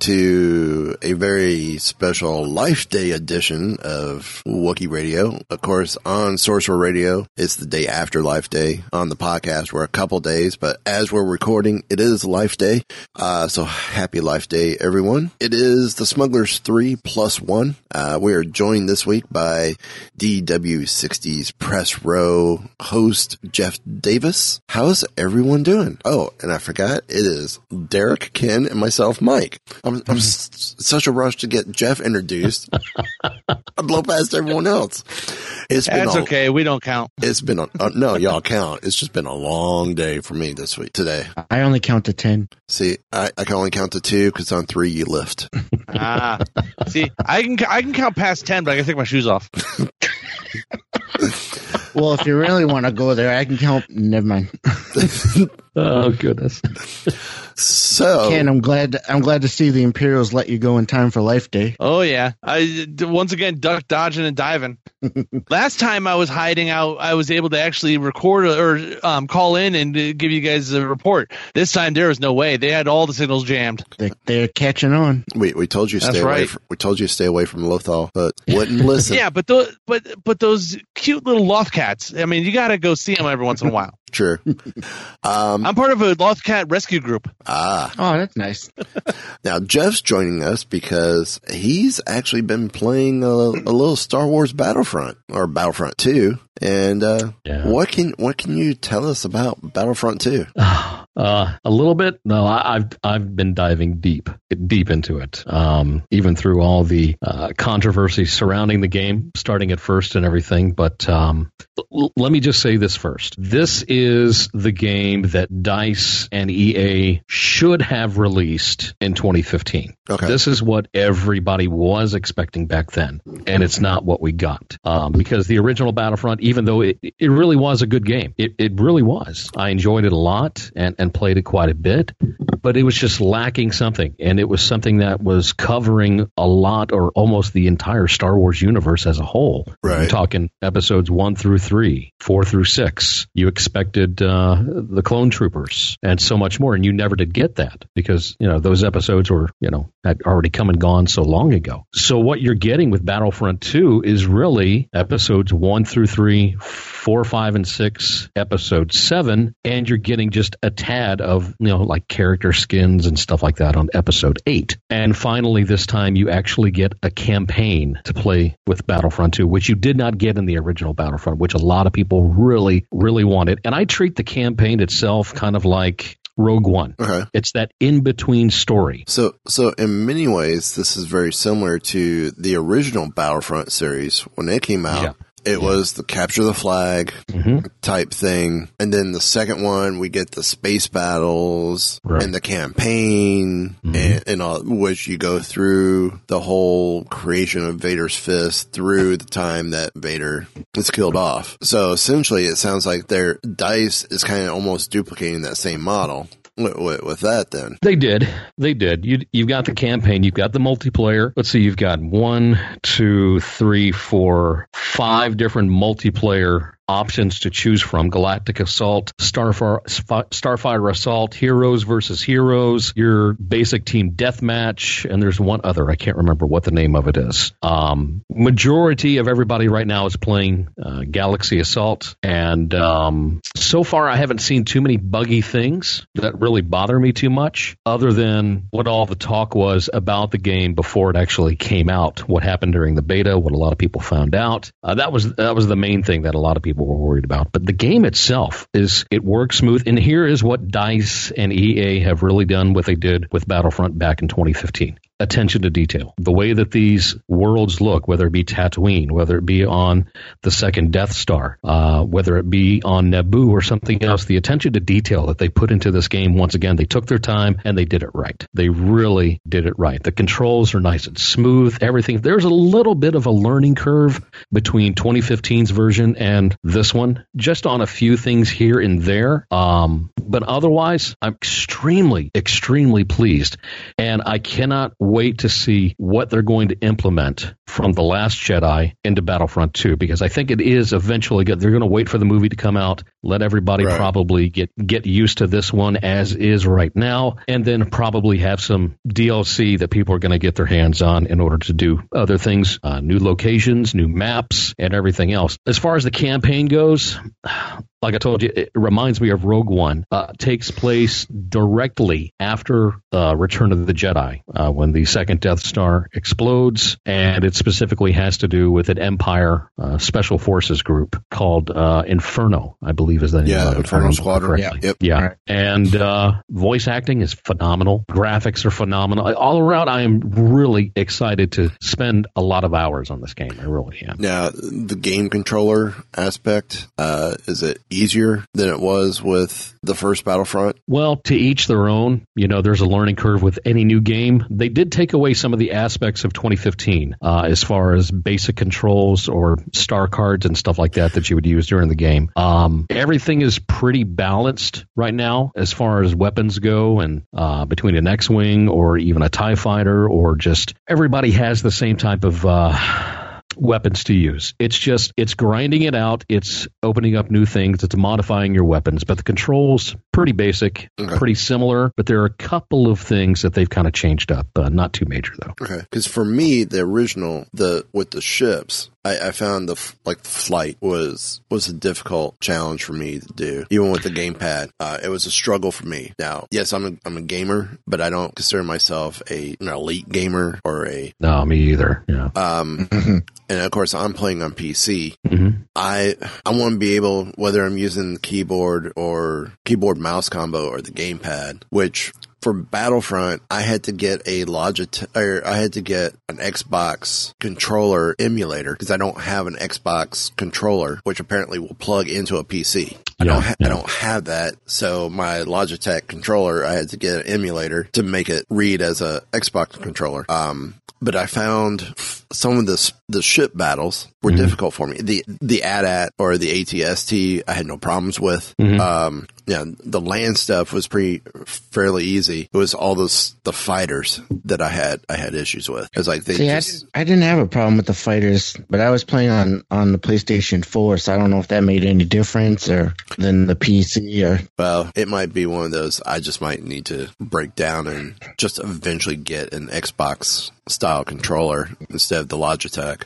To a very special Life Day edition of Wookie Radio. Of course, on Sorcerer Radio, it's the day after Life Day. On the podcast, we're a couple days, but as we're recording, it is Life Day. Uh, so happy Life Day, everyone. It is the Smugglers 3 plus 1. Uh, we are joined this week by DW60's Press Row host, Jeff Davis. How's everyone doing? Oh, and I forgot, it is Derek, Ken, and myself, Mike. I'm, I'm such a rush to get Jeff introduced. I blow past everyone else. It's been That's a, okay. We don't count. It's been a, uh, no, y'all count. It's just been a long day for me this week, today. I only count to 10. See, I, I can only count to two because on three you lift. Ah, see, I can I can count past ten, but I can take my shoes off. Well, if you really want to go there, I can count. Never mind. Oh goodness. So, Ken, I'm glad. I'm glad to see the Imperials let you go in time for Life Day. Oh yeah, I once again duck dodging and diving. Last time I was hiding out, I was able to actually record or um, call in and uh, give you guys a report. This time there was no way. They had all the signals jammed. They, they're catching on. we, we told you That's stay away from, we told you to stay away from Lothal, but wouldn't listen. Yeah, but those but but those cute little loft cats. I mean, you got to go see them every once in a while. True. Um, I'm part of a loft cat rescue group. ah, Oh, that's nice. now Jeff's joining us because he's actually been playing a, a little Star Wars Battlefront or Battlefront 2. And, uh, Yeah. what can, what can you tell us about Battlefront 2? Uh, a little bit. No, I, I've I've been diving deep, deep into it. Um, even through all the uh, controversy surrounding the game, starting at first and everything. But um, l- let me just say this first: this is the game that Dice and EA should have released in 2015. Okay. This is what everybody was expecting back then, and it's not what we got. Um, because the original Battlefront, even though it, it really was a good game, it, it really was. I enjoyed it a lot and, and played it quite a bit, but it was just lacking something. And it was something that was covering a lot or almost the entire Star Wars universe as a whole. Right. I'm talking episodes one through three, four through six. You expected uh, the clone troopers and so much more, and you never did get that because you know those episodes were you know had already come and gone so long ago. So what you're getting with Battlefront Two is really episodes one through three, four, five, and six, episode seven, and you're getting just a tad of you know like character skins and stuff like that on episode eight. And finally, this time you actually get a campaign to play with Battlefront 2, which you did not get in the original Battlefront, which a lot of people really, really wanted. And I treat the campaign itself kind of like Rogue One. Okay. It's that in between story. So, so in many ways, this is very similar to the original Battlefront series when it came out. Yeah. It was the capture the flag hmm type thing. And then the second one, we get the space battles Right. and the campaign and, and all, which you go through the whole creation of Vader's fist through the time that Vader is killed off. So essentially it sounds like their dice is kind of almost duplicating that same model with, with, that then. They did. They did. You, you've got the campaign. You've got the multiplayer. Let's see. You've got one, two, three, four, five different multiplayer options to choose from. Galactic assault starfire starfighter assault heroes versus heroes your basic team deathmatch and there's one other i can't remember what the name of it is. Um, majority of everybody right now is playing uh, galaxy assault and um, so far i haven't seen too many buggy things that really bother me too much other than what all the talk was about the game before it actually came out what happened during the beta what a lot of people found out. Uh, that was that was the main thing that a lot of people were worried about. But the game itself is it works smooth. And here is what dice and ea have really done what they did with battlefront back in 2015 attention to detail. The way that these worlds look, whether it be Tatooine, whether it be on the second Death Star, uh, whether it be on Naboo or something else, the attention to detail that they put into this game, once again, they took their time and they did it right. They really did it right. The controls are nice and smooth. Everything. There's a little bit of a learning curve between 2015's version and this one, just on a few things here and there. Um, but otherwise, I'm extremely, extremely pleased. And I cannot wait to see what they're going to implement from The Last Jedi into Battlefront 2 because I think it is eventually good. They're going to wait for the movie to come out, let everybody Right. probably get, get used to this one as is right now, and then probably have some DLC that people are going to get their hands on in order to do other things, uh, new locations, new maps, and everything else. As far as the campaign goes, like I told you, it reminds me of Rogue One. Uh, takes place directly after uh, Return of the Jedi, uh, when the second Death Star explodes, and it specifically has to do with an Empire uh, Special Forces group called uh, Inferno, I believe is the name Yeah, of it. if I Inferno Squadron. correctly. Yep. Yeah, Right. and uh, voice acting is phenomenal. Graphics are phenomenal. All around, I am really excited to spend a lot of hours on this game. I really am. Now, the game controller aspect, uh, is it easier than it was with the first Battlefront? Well, to each their own. You know, there's a learning curve with any new game. They did take away some of the aspects of 2015 uh, as far as basic controls or star cards and stuff like that that you would use during the game. Um, everything is pretty balanced right now as far as weapons go, and uh, between an X-wing or even a Tie fighter, or just everybody has the same type of. Uh, weapons to use. It's just it's grinding it out. It's opening up new things. It's modifying your weapons, but the controls pretty basic, Okay. pretty similar. But there are a couple of things that they've kind of changed up. Uh, not too major though. Okay. Because for me, the original, the with the ships, I, I found the like the flight was was a difficult challenge for me to do. Even with the gamepad, uh, it was a struggle for me. Now, yes, I'm a I'm a gamer, but I don't consider myself a an elite gamer or a No, me either. Yeah. um. And of course, I'm playing on PC. hmm I I want to be able, whether I'm using the keyboard or keyboard mouse combo or the gamepad, which for Battlefront, I had to get a Logitech, or I had to get an Xbox controller emulator because I don't have an Xbox controller, which apparently will plug into a PC. I Yeah, don't, ha- yeah. I don't have that. So my Logitech controller, I had to get an emulator to make it read as a Xbox controller. Um, but I found f- some of the the ship battles were difficult for me. The the AT-AT or the ATST, I had no problems with. Um, yeah, the land stuff was pretty fairly easy. It was all those the fighters that I had I had issues with. It like they See, I, just didn't- I didn't have a problem with the fighters, but I was playing on, on the PlayStation 4, so I don't know if that made any difference or than the PC or well, it might be one of those. I just might need to break down and just eventually get an Xbox style controller instead of the Logitech.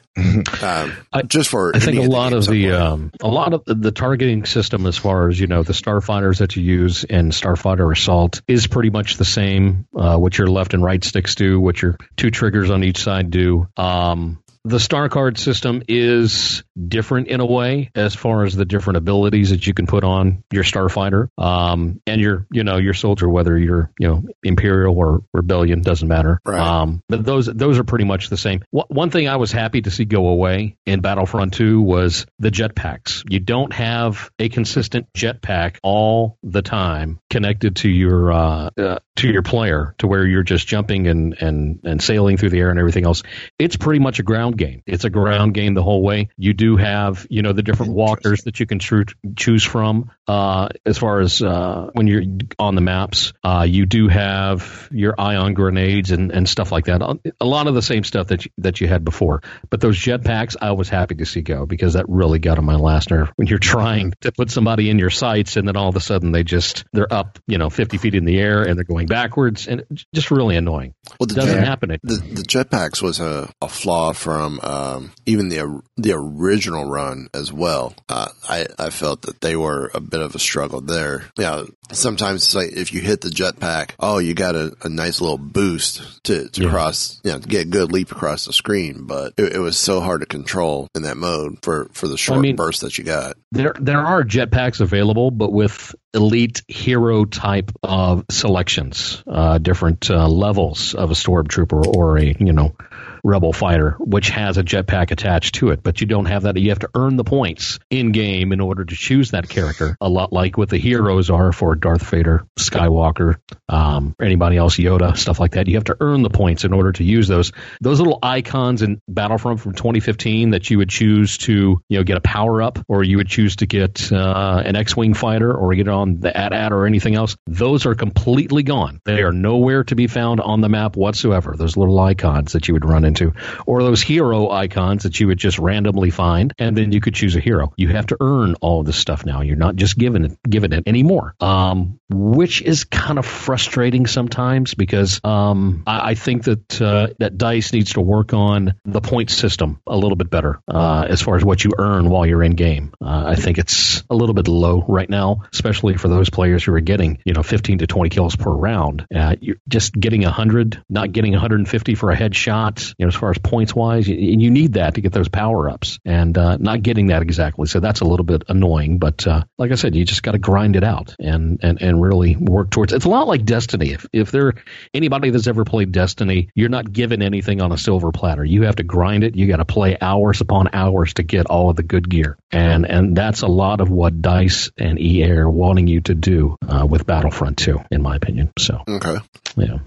um, I- just for I think a lot of the um, a lot of the, the targeting system, as far as you know, the starfighters that you use in Starfighter Assault is pretty much the same. Uh, what your left and right sticks do, what your two triggers on each side do. Um, the star card system is different in a way as far as the different abilities that you can put on your starfighter um, and your you know your soldier, whether you're you know imperial or rebellion doesn't matter. Right. Um, but those those are pretty much the same. Wh- One thing I was happy to see go away in Battlefront 2 was the jetpacks. You don't have a consistent jetpack all the time connected to your uh, uh, to your player to where you're just jumping and, and and sailing through the air and everything else. It's pretty much a ground game. It's a ground game the whole way. You do have you know the different walkers that you can choose from uh, as far as uh, when you're on the maps. Uh, you do have your ion grenades and, and stuff like that. A lot of the same stuff that you, that you had before. But those jetpacks, I was happy to see go because that really got on my last nerve. When you're trying to put somebody in your sights and then all of a sudden they just they're up you know 50 feet in the air and they're going backwards and just really annoying. Well, the Doesn't jet- happen. The, the jetpacks was a, a flaw from um, even the the original run as well. Uh, I I felt that they were a bit of a struggle there. Yeah, sometimes it's like if you hit the jetpack, oh, you got a, a nice little boost to, to Yeah. cross, you know, to get a good leap across the screen. But it, it was so hard to control in that mode for for the short mean- burst that you got. There, there are jetpacks available, but with elite hero type of selections, uh, different uh, levels of a stormtrooper or a you know rebel fighter, which has a jetpack attached to it. But you don't have that. You have to earn the points in game in order to choose that character. A lot like what the heroes are for Darth Vader, Skywalker, um, anybody else, Yoda, stuff like that. You have to earn the points in order to use those. Those little icons in Battlefront from 2015 that you would choose to you know get a power up, or you would choose to get uh, an X-wing fighter, or get on the AT-AT or anything else. Those are completely gone. They are nowhere to be found on the map whatsoever. Those little icons that you would run into, or those hero icons that you would just randomly find, and then you could choose a hero. You have to earn all this stuff now. You're not just given it given it anymore, um, which is kind of frustrating sometimes because um, I, I think that uh, that Dice needs to work on the point system a little bit better uh, as far as what you earn while you're in game. Uh, I think it's a little bit low right now, especially for those players who are getting you know 15 to 20 kills per round. Uh, you're just getting 100, not getting 150 for a headshot. You know, as far as points wise, you, you need that to get those power ups, and uh, not getting that exactly. So that's a little bit annoying. But uh, like I said, you just got to grind it out and, and and really work towards. It's a lot like Destiny. If if there anybody that's ever played Destiny, you're not given anything on a silver platter. You have to grind it. You got to play hours upon hours to get all of the good gear, and and that's a lot of what Dice and EA are wanting you to do uh, with Battlefront 2, in my opinion. So Okay, yeah,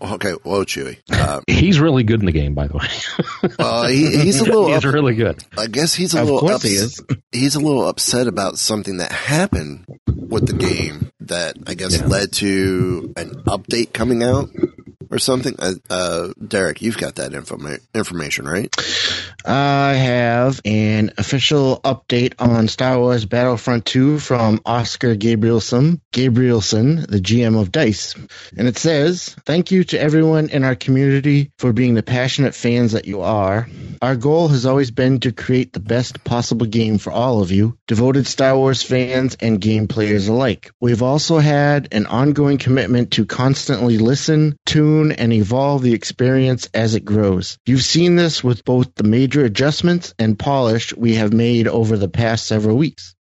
okay. Whoa, Chewy. Uh, he's really good in the game, by the way. uh, he, he's a little. he's up- really good. I guess he's a Of little. course he is. He's a little upset about something that happened with the game that I guess led to an update coming out or something. Uh, uh, Derek, you've got that informa- information, right? I have an official update on Star Wars Battlefront 2 from Oskar Gabrielson, Gabrielson, the GM of DICE. And it says, Thank you to everyone in our community for being the passionate fans that you are. Our goal has always been to create the best possible game for all of you, devoted Star Wars fans and game players alike. We've also had an ongoing commitment to constantly listen, tune, and evolve the experience as it grows. You've seen this with both the major adjustments and polish we have made over the past several weeks.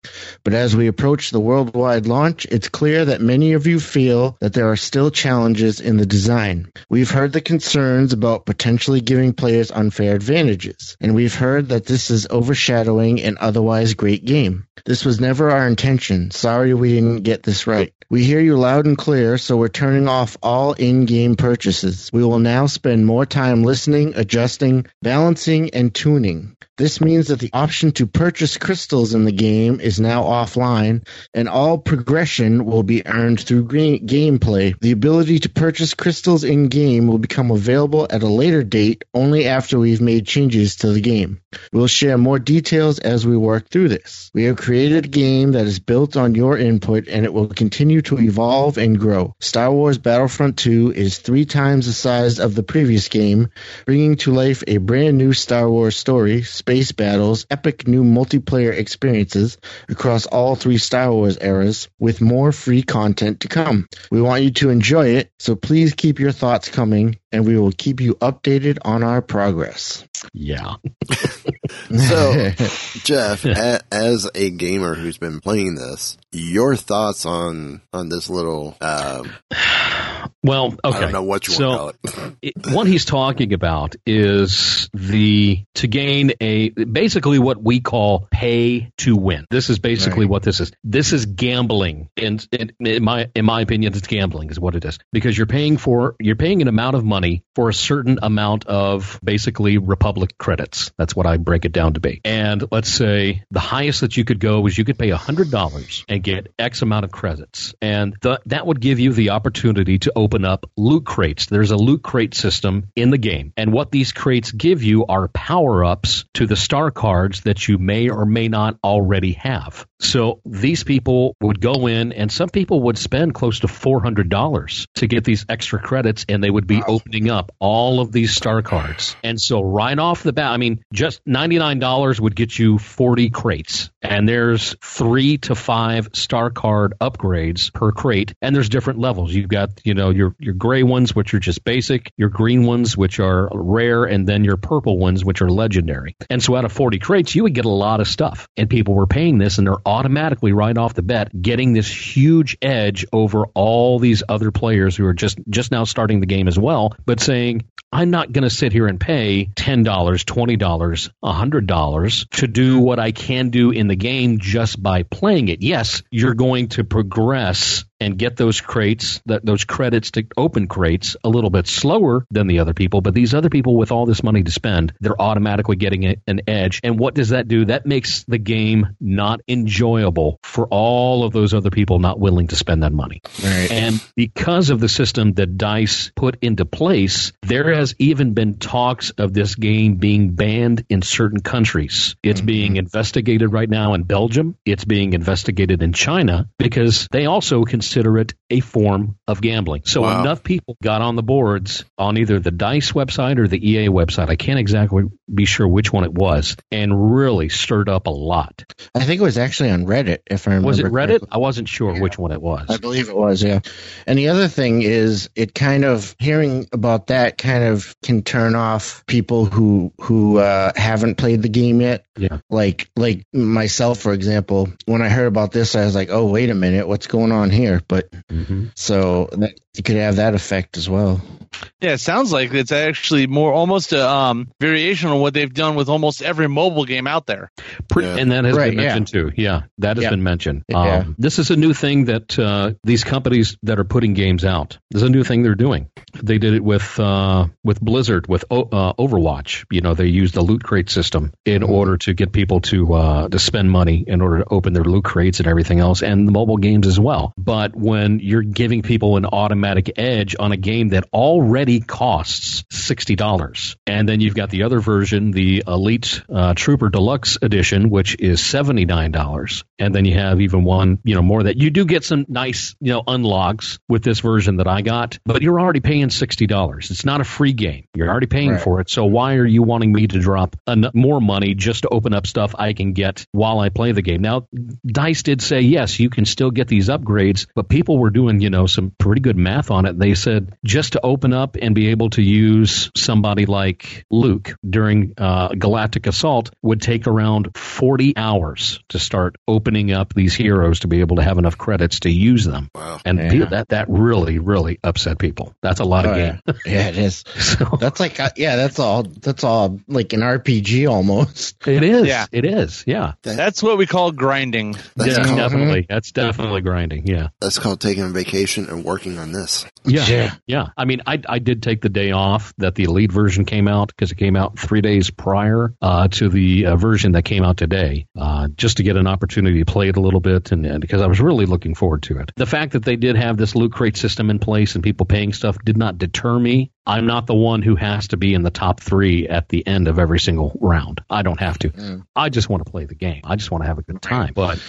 But as we approach the worldwide launch, it's clear that many of you feel that there are still challenges in the design. We've heard the concerns about potentially giving players unfair advantages, and we've heard that this is overshadowing an otherwise great game. This was never our intention. Sorry we didn't get this right. We hear you loud and clear, so we're turning off all in-game purchases. We will now spend more time listening, adjusting, balancing, and tuning. This means that the option to purchase crystals in the game is now offline, and all progression will be earned through gameplay. The ability to purchase crystals in game will become available at a later date only after we've made changes to the game. We'll share more details as we work through this. We have created a game that is built on your input and it will continue to evolve and grow. Star Wars Battlefront 2 is three times the size of the previous game, bringing to life a brand new Star Wars story space battles, epic new multiplayer experiences across all three Star Wars eras, with more free content to come. We want you to enjoy it, so please keep your thoughts coming, and we will keep you updated on our progress. Yeah. So, Jeff, a, as a gamer who's been playing this, your thoughts on on this little um, Well, okay. I don't know what you so, want to call it. what he's talking about is the to gain a basically what we call pay to win. This is basically Right. what this is. This is gambling, and in, in my in my opinion, it's gambling is what it is because you're paying for you're paying an amount of money for a certain amount of basically Republic credits. That's what I break it down to be. And let's say the highest that you could go is you could pay hundred dollars and get X amount of credits, and th- that would give you the opportunity to open up loot crates. There's a loot crate system in the game, and what these crates give you are power ups to the star cards that you may or may not already have. So these people would go in, and some people would spend close to four hundred dollars to get these extra credits, and they would be opening up all of these star cards. And so right off the bat, I mean, just ninety nine dollars would get you forty crates, and there's three to five star card upgrades per crate, and there's different levels. You've got you know your your gray ones, which are just basic, your green ones, which are rare, and then your purple ones, which are legendary. And so out of forty crates, you would get a lot of stuff, and people were paying this, and they're automatically right off the bat getting this huge edge over all these other players who are just just now starting the game as well, but saying I'm not going to sit here and pay ten dollars, twenty dollars, hundred dollars to do what I can do in the game just by playing it. Yes, you're going to progress and get those crates, that those credits to open crates a little bit slower than the other people. But these other people with all this money to spend, they're automatically getting an edge. And what does that do? That makes the game not enjoyable for all of those other people not willing to spend that money. Right. And because of the system that DICE put into place, there has even been talks of this game being banned in certain countries. It's mm-hmm. being investigated right now in Belgium. It's being investigated in China because they also consider it a form of gambling. So Wow. enough people got on the boards on either the DICE website or the EA website. I can't exactly be sure which one it was and really stirred up a lot. I think it was actually on Reddit, if I remember. Was it Reddit? correctly. I wasn't sure which one it was. I believe it was, yeah. And the other thing is, it kind of hearing about that kind of can turn off people who who uh, haven't played the game yet. Yeah. Like like myself, for example. When I heard about this, I was like, oh wait a minute, what's going on here? But Mhm. so that, it could have that effect as well. Yeah, it sounds like it's actually more almost a um, variation on what they've done with almost every mobile game out there. Pre- Yeah. And that has Right, been yeah. mentioned too. Yeah, that has Yeah. been mentioned. Yeah. Um, this is a new thing that uh, these companies that are putting games out. This is a new thing they're doing. They did it with uh, with Blizzard with uh, Overwatch. You know, they used the loot crate system in order to get people to uh, to spend money in order to open their loot crates and everything else, and the mobile games as well. But when you're giving people an automatic edge on a game that already costs sixty dollars, and then you've got the other version, the Elite uh, Trooper Deluxe Edition, which is seventy nine dollars, and then you have even one, you know, more that you do get some nice, you know, unlocks with this version that I got, but you're already paying sixty dollars. It's not a free game. You're already paying Right. for it. So why are you wanting me to drop an- more money just to open up stuff I can get while I play the game? Now, Dice did say yes, you can still get these upgrades, but people were doing, you know, some pretty good math on it. They said just to open up and be able to use somebody like Luke during uh, Galactic Assault would take around 40 hours to start opening up these heroes to be able to have enough credits to use them. Wow. And Yeah. that that really really upset people. That's a lot of Oh, game. yeah. yeah, it is. so That's like uh, yeah, that's all. That's all like an RPG almost. it is. Yeah. It is. Yeah. That's what we call grinding. That's, yeah, called, definitely. That's definitely grinding. Yeah. that's called taking a vacation and working on this. Yeah. Yeah. Yeah. I mean, I, I did take the day off that the Elite version came out because it came out three days prior uh, to the uh, version that came out today, uh, just to get an opportunity to play it a little bit and, and because I was really looking forward to it. The fact that they did have this loot crate system in place and people paying stuff did not deter me. I'm not the one who has to be in the top three at the end of every single round. I don't have to. Mm. I just want to play the game. I just want to have a good time. But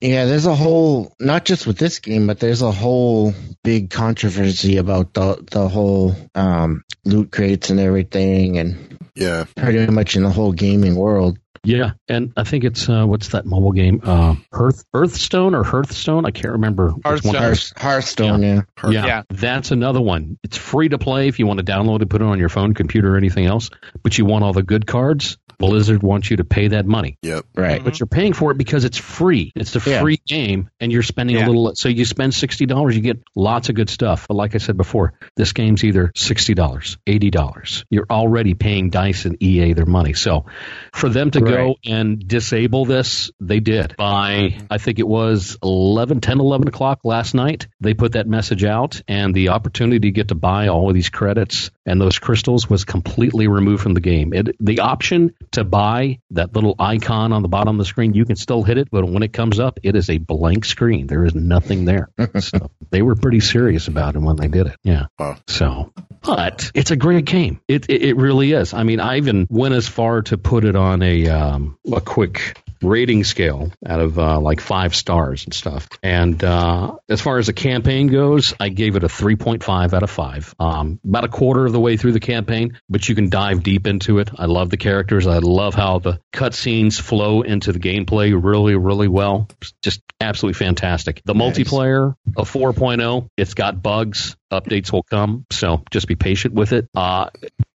Yeah, there's a whole not just with this game, but there's a whole big controversy about the the whole um, loot crates and everything, and Yeah. pretty much in the whole gaming world. Yeah, and I think it's uh, what's that mobile game? Uh, Hearth Hearthstone or Hearthstone? I can't remember. which Hearthstone. Hearth- Hearthstone, yeah. Yeah, Yeah. that's another one. It's free to play if you want to download it, put it on your phone, computer, or anything else. But you want all the good cards. Blizzard wants you to pay that money, Yep. Right. but you're paying for it because it's free. It's a Yeah. free game, and you're spending Yeah. a little. So you spend sixty dollars, you get lots of good stuff. But like I said before, this game's either sixty dollars, eighty dollars. You're already paying Dice and EA their money. So for them to go and disable this, they did. By I think it was 11, 10, 11 o'clock last night, they put that message out, and the opportunity to get to buy all of these credits and those crystals was completely removed from the game. It, the option to buy that little icon on the bottom of the screen, you can still hit it, but when it comes up, it is a blank screen. There is nothing there. so they were pretty serious about it when they did it. Yeah. Wow. So, but it's a great game. It, it it really is. I mean, I even went as far to put it on a uh, um, a quick rating scale out of uh, like five stars and stuff. And uh, as far as the campaign goes, I gave it a 3.5 out of five. Um, about a quarter of the way through the campaign, but you can dive deep into it. I love the characters. I love how the cutscenes flow into the gameplay really, really well. Just absolutely fantastic. The Nice. multiplayer, a 4.0. It's got bugs. Updates will come, so just be patient with it. Uh,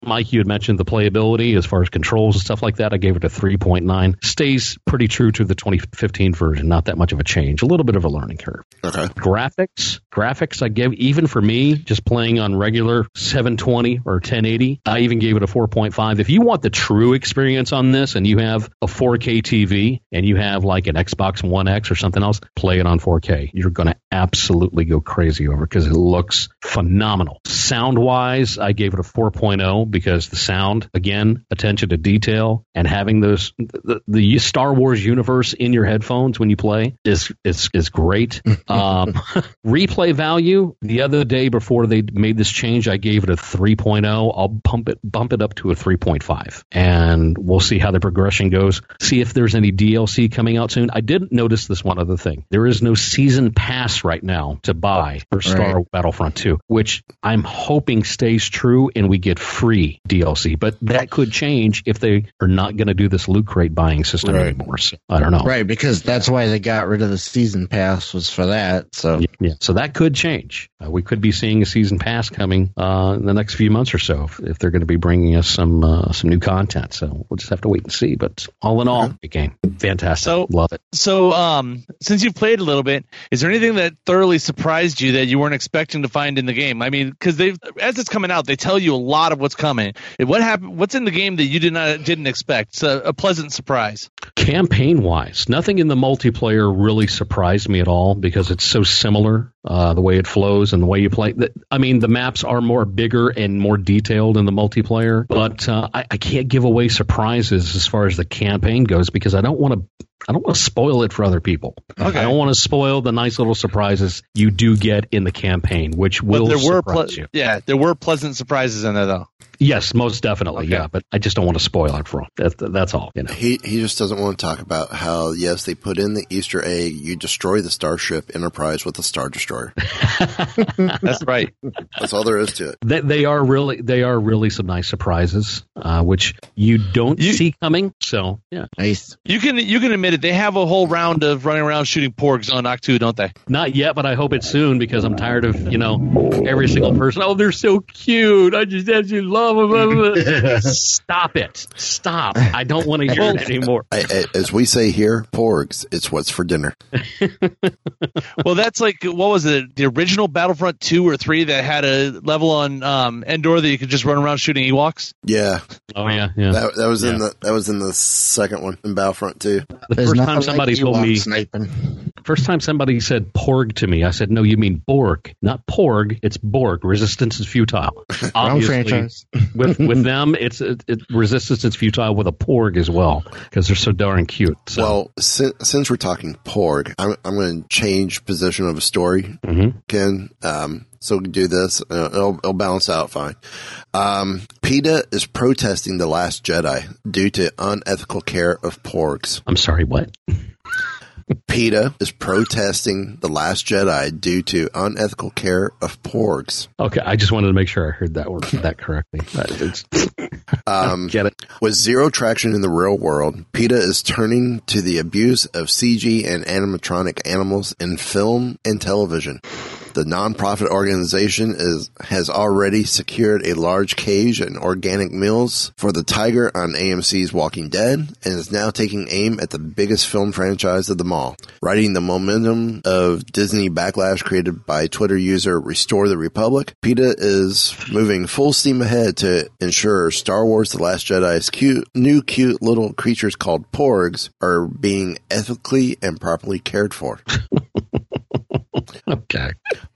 Mike, you had mentioned the playability as far as controls and stuff like that. I gave it a 3.9. Stays pretty true to the 2015 version. Not that much of a change. A little bit of a learning curve. Okay. Graphics, graphics, I give even for me, just playing on regular 720 or 1080, I even gave it a 4.5. If you want the true experience on this, and you have a 4K TV, and you have like an Xbox One X or something else, play it on 4K. You're going to absolutely go crazy over because it looks phenomenal. Sound wise, I gave it a 4.0 because the sound, again, attention to detail, and having those the, the Star Wars universe in your headphones when you play is is is great. um, replay value. The other day before they made this change, I gave it a 3.0. I'll bump it bump it up to a 3.5, and we'll see how the progression goes. See if there's any DLC coming out soon. I did notice this one other thing. There is no season pass right now to buy for Star Right. Battlefront 2, which I'm hoping stays true and we get free DLC. But that could change if they are not going to do this loot crate buying system Right. anymore. So I don't know. Right, because that's why they got rid of the season pass was for that. So Yeah, yeah. So that could change. Uh, we could be seeing a season pass coming uh, in the next few months or so if, if they're going to be bringing us some uh, some new content. So we'll just have to wait and see. But all in all, good game, fantastic. So- Love it. So, um, since you've played a little bit, is there anything that thoroughly surprised you that you weren't expecting to find in the game? I mean, because they, as it's coming out, they tell you a lot of what's coming. What happened? What's in the game that you did not didn't expect? A, a pleasant surprise. Campaign wise, nothing in the multiplayer really surprised me at all because it's so similar. Uh, the way it flows and the way you play. I mean, the maps are more bigger and more detailed in the multiplayer, but uh, I, I can't give away surprises as far as the campaign goes because I don't want to. I don't want to spoil it for other people. Okay. I don't want to spoil the nice little surprises you do get in the campaign, which will but there were, ple- you. yeah, there were pleasant surprises in there though. Yes, most definitely. Okay. Yeah, but I just don't want to spoil it for them. That, that's all. You know. He he just doesn't want to talk about how yes they put in the Easter egg. You destroy the Starship Enterprise with a Star Destroyer. That's right. That's all there is to it. they, they are really they are really some nice surprises, uh, which you don't You- see coming. So yeah, nice. You can you can admit it. They have a whole round of running around shooting porgs on Ahch-To, don't they? not yet, but I hope it's soon because I'm tired of you know every single person. Oh, they're so cute. I just absolutely love them. Stop it! Stop! I don't want to hear it anymore. I, I, as we say here, porgs. It's what's for dinner. well, that's like what was it? The original Battlefront two or three that had a level on um, Endor that you could just run around shooting Ewoks. Yeah, Oh yeah, yeah. that, that was in the that was in the second one in Battlefront two. The There's first time somebody like told me, sniping. first time somebody said Porg to me, I said, "No, you mean Borg, not Porg. It's Borg. Resistance is futile." Obviously, franchise. with with them, it's it, it, resistance is futile with a Porg as well because they're so darn cute. So, Well, since, since we're talking porg, I'm I'm going to change position of a story, Mhm. Ken. Um, so we can do this. Uh, it'll, it'll balance out fine. Um, PETA is protesting the Last Jedi due to unethical care of porgs. I'm sorry, what? PETA is protesting The Last Jedi due to unethical care of porgs. Okay, I just wanted to make sure I heard that word that correctly. That- Um, Get it? With zero traction in the real world, PETA is turning to the abuse of CG and animatronic animals in film and television. The nonprofit organization is has already secured a large cage and organic meals for the tiger on AMC's Walking Dead and is now taking aim at the biggest film franchise of them all. Riding the momentum of Disney backlash created by Twitter user Restore the Republic, PETA is moving full steam ahead to ensure Star Wars The Last Jedi's cute, new cute little creatures called porgs are being ethically and properly cared for. okay.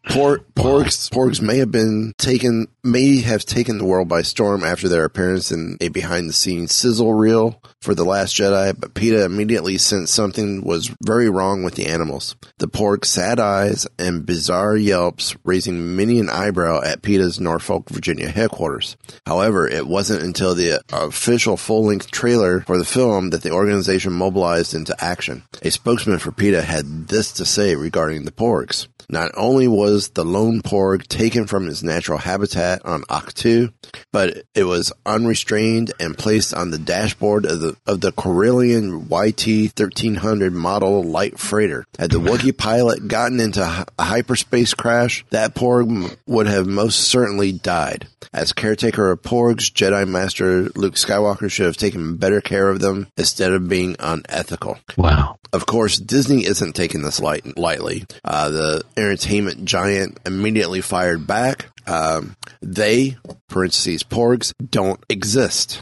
Por- porgs, porgs may have been taken, may have taken the world by storm after their appearance in a behind-the-scenes sizzle reel for The Last Jedi, but PETA immediately sensed something was very wrong with the animals. The porg's sad eyes and bizarre yelps raising many an eyebrow at PETA's Norfolk, Virginia headquarters. However, it wasn't until the official full-length trailer for the film that the organization mobilized into action. A spokesman for PETA had this to say regarding the porgs. Not only was the lone porg taken from its natural habitat on Ahch-To, but it was unrestrained and placed on the dashboard of the of the Corellian YT 1300 model light freighter. Had the Wookiee pilot gotten into a hyperspace crash, that porg would have most certainly died. As caretaker of porgs, Jedi Master Luke Skywalker should have taken better care of them instead of being unethical. Wow. Of course, Disney isn't taking this light, lightly. Uh, the entertainment giant immediately fired back. Um, they, parentheses, porgs, don't exist.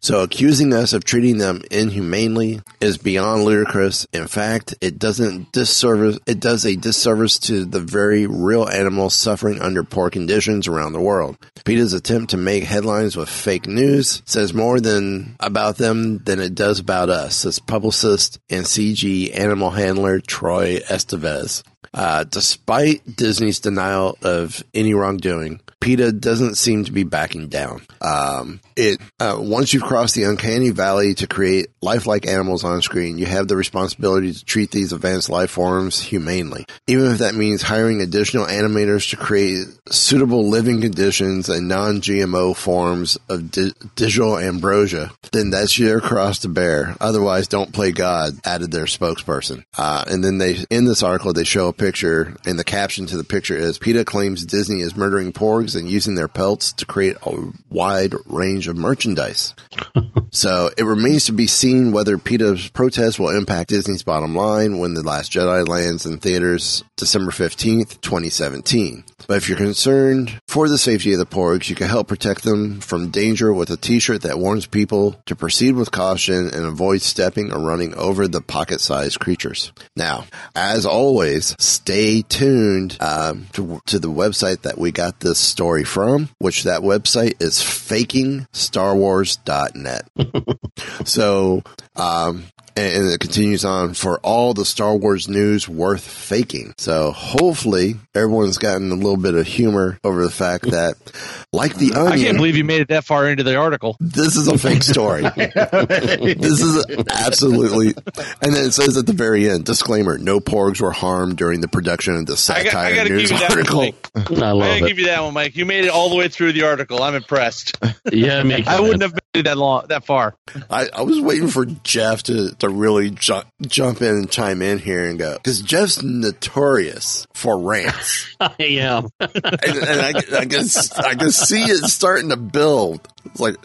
So accusing us of treating them inhumanely is beyond ludicrous. In fact, it doesn't disservice, it does a disservice to the very real animals suffering under poor conditions around the world. PETA's attempt to make headlines with fake news says more than about them than it does about us, says publicist and CG animal handler Troy Estevez. Uh, despite Disney's denial of any wrongdoing, PETA doesn't seem to be backing down. Um, it uh, once you've crossed the uncanny valley to create lifelike animals on screen, you have the responsibility to treat these advanced life forms humanely, even if that means hiring additional animators to create suitable living conditions and non-GMO forms of di- digital ambrosia. Then that's your cross to bear. Otherwise, don't play God. Added their spokesperson, uh, and then they in this article they show a picture, and the caption to the picture is PETA claims Disney is murdering porgs and using their pelts to create a wide range of merchandise. so it remains to be seen whether PETA's protest will impact Disney's bottom line when The Last Jedi lands in theaters December 15th, 2017. But if you're concerned for the safety of the porgs, you can help protect them from danger with a t-shirt that warns people to proceed with caution and avoid stepping or running over the pocket-sized creatures. Now, as always, stay tuned um, to, to the website that we got this story from, which that website is fakingstarwars.net. so, um, and and it continues on for all the Star Wars news worth faking. So hopefully everyone's gotten a little bit of humor over the fact that, like the onion, I can't believe you made it that far into the article. this is a fake story. this is absolutely, and then it says at the very end, disclaimer: no porgs were harmed during the production of the satire I gotta give news you that one, article. Mike. I I love gotta it. give you that one, Mike. You made it all the way through the article. I'm impressed. Yeah, me. I wouldn't have made it that long, that far. I, I was waiting for Jeff to, to really ju- jump in and chime in here and go because Jeff's notorious for rants, I am. and, and I, I can I can see it starting to build. It's like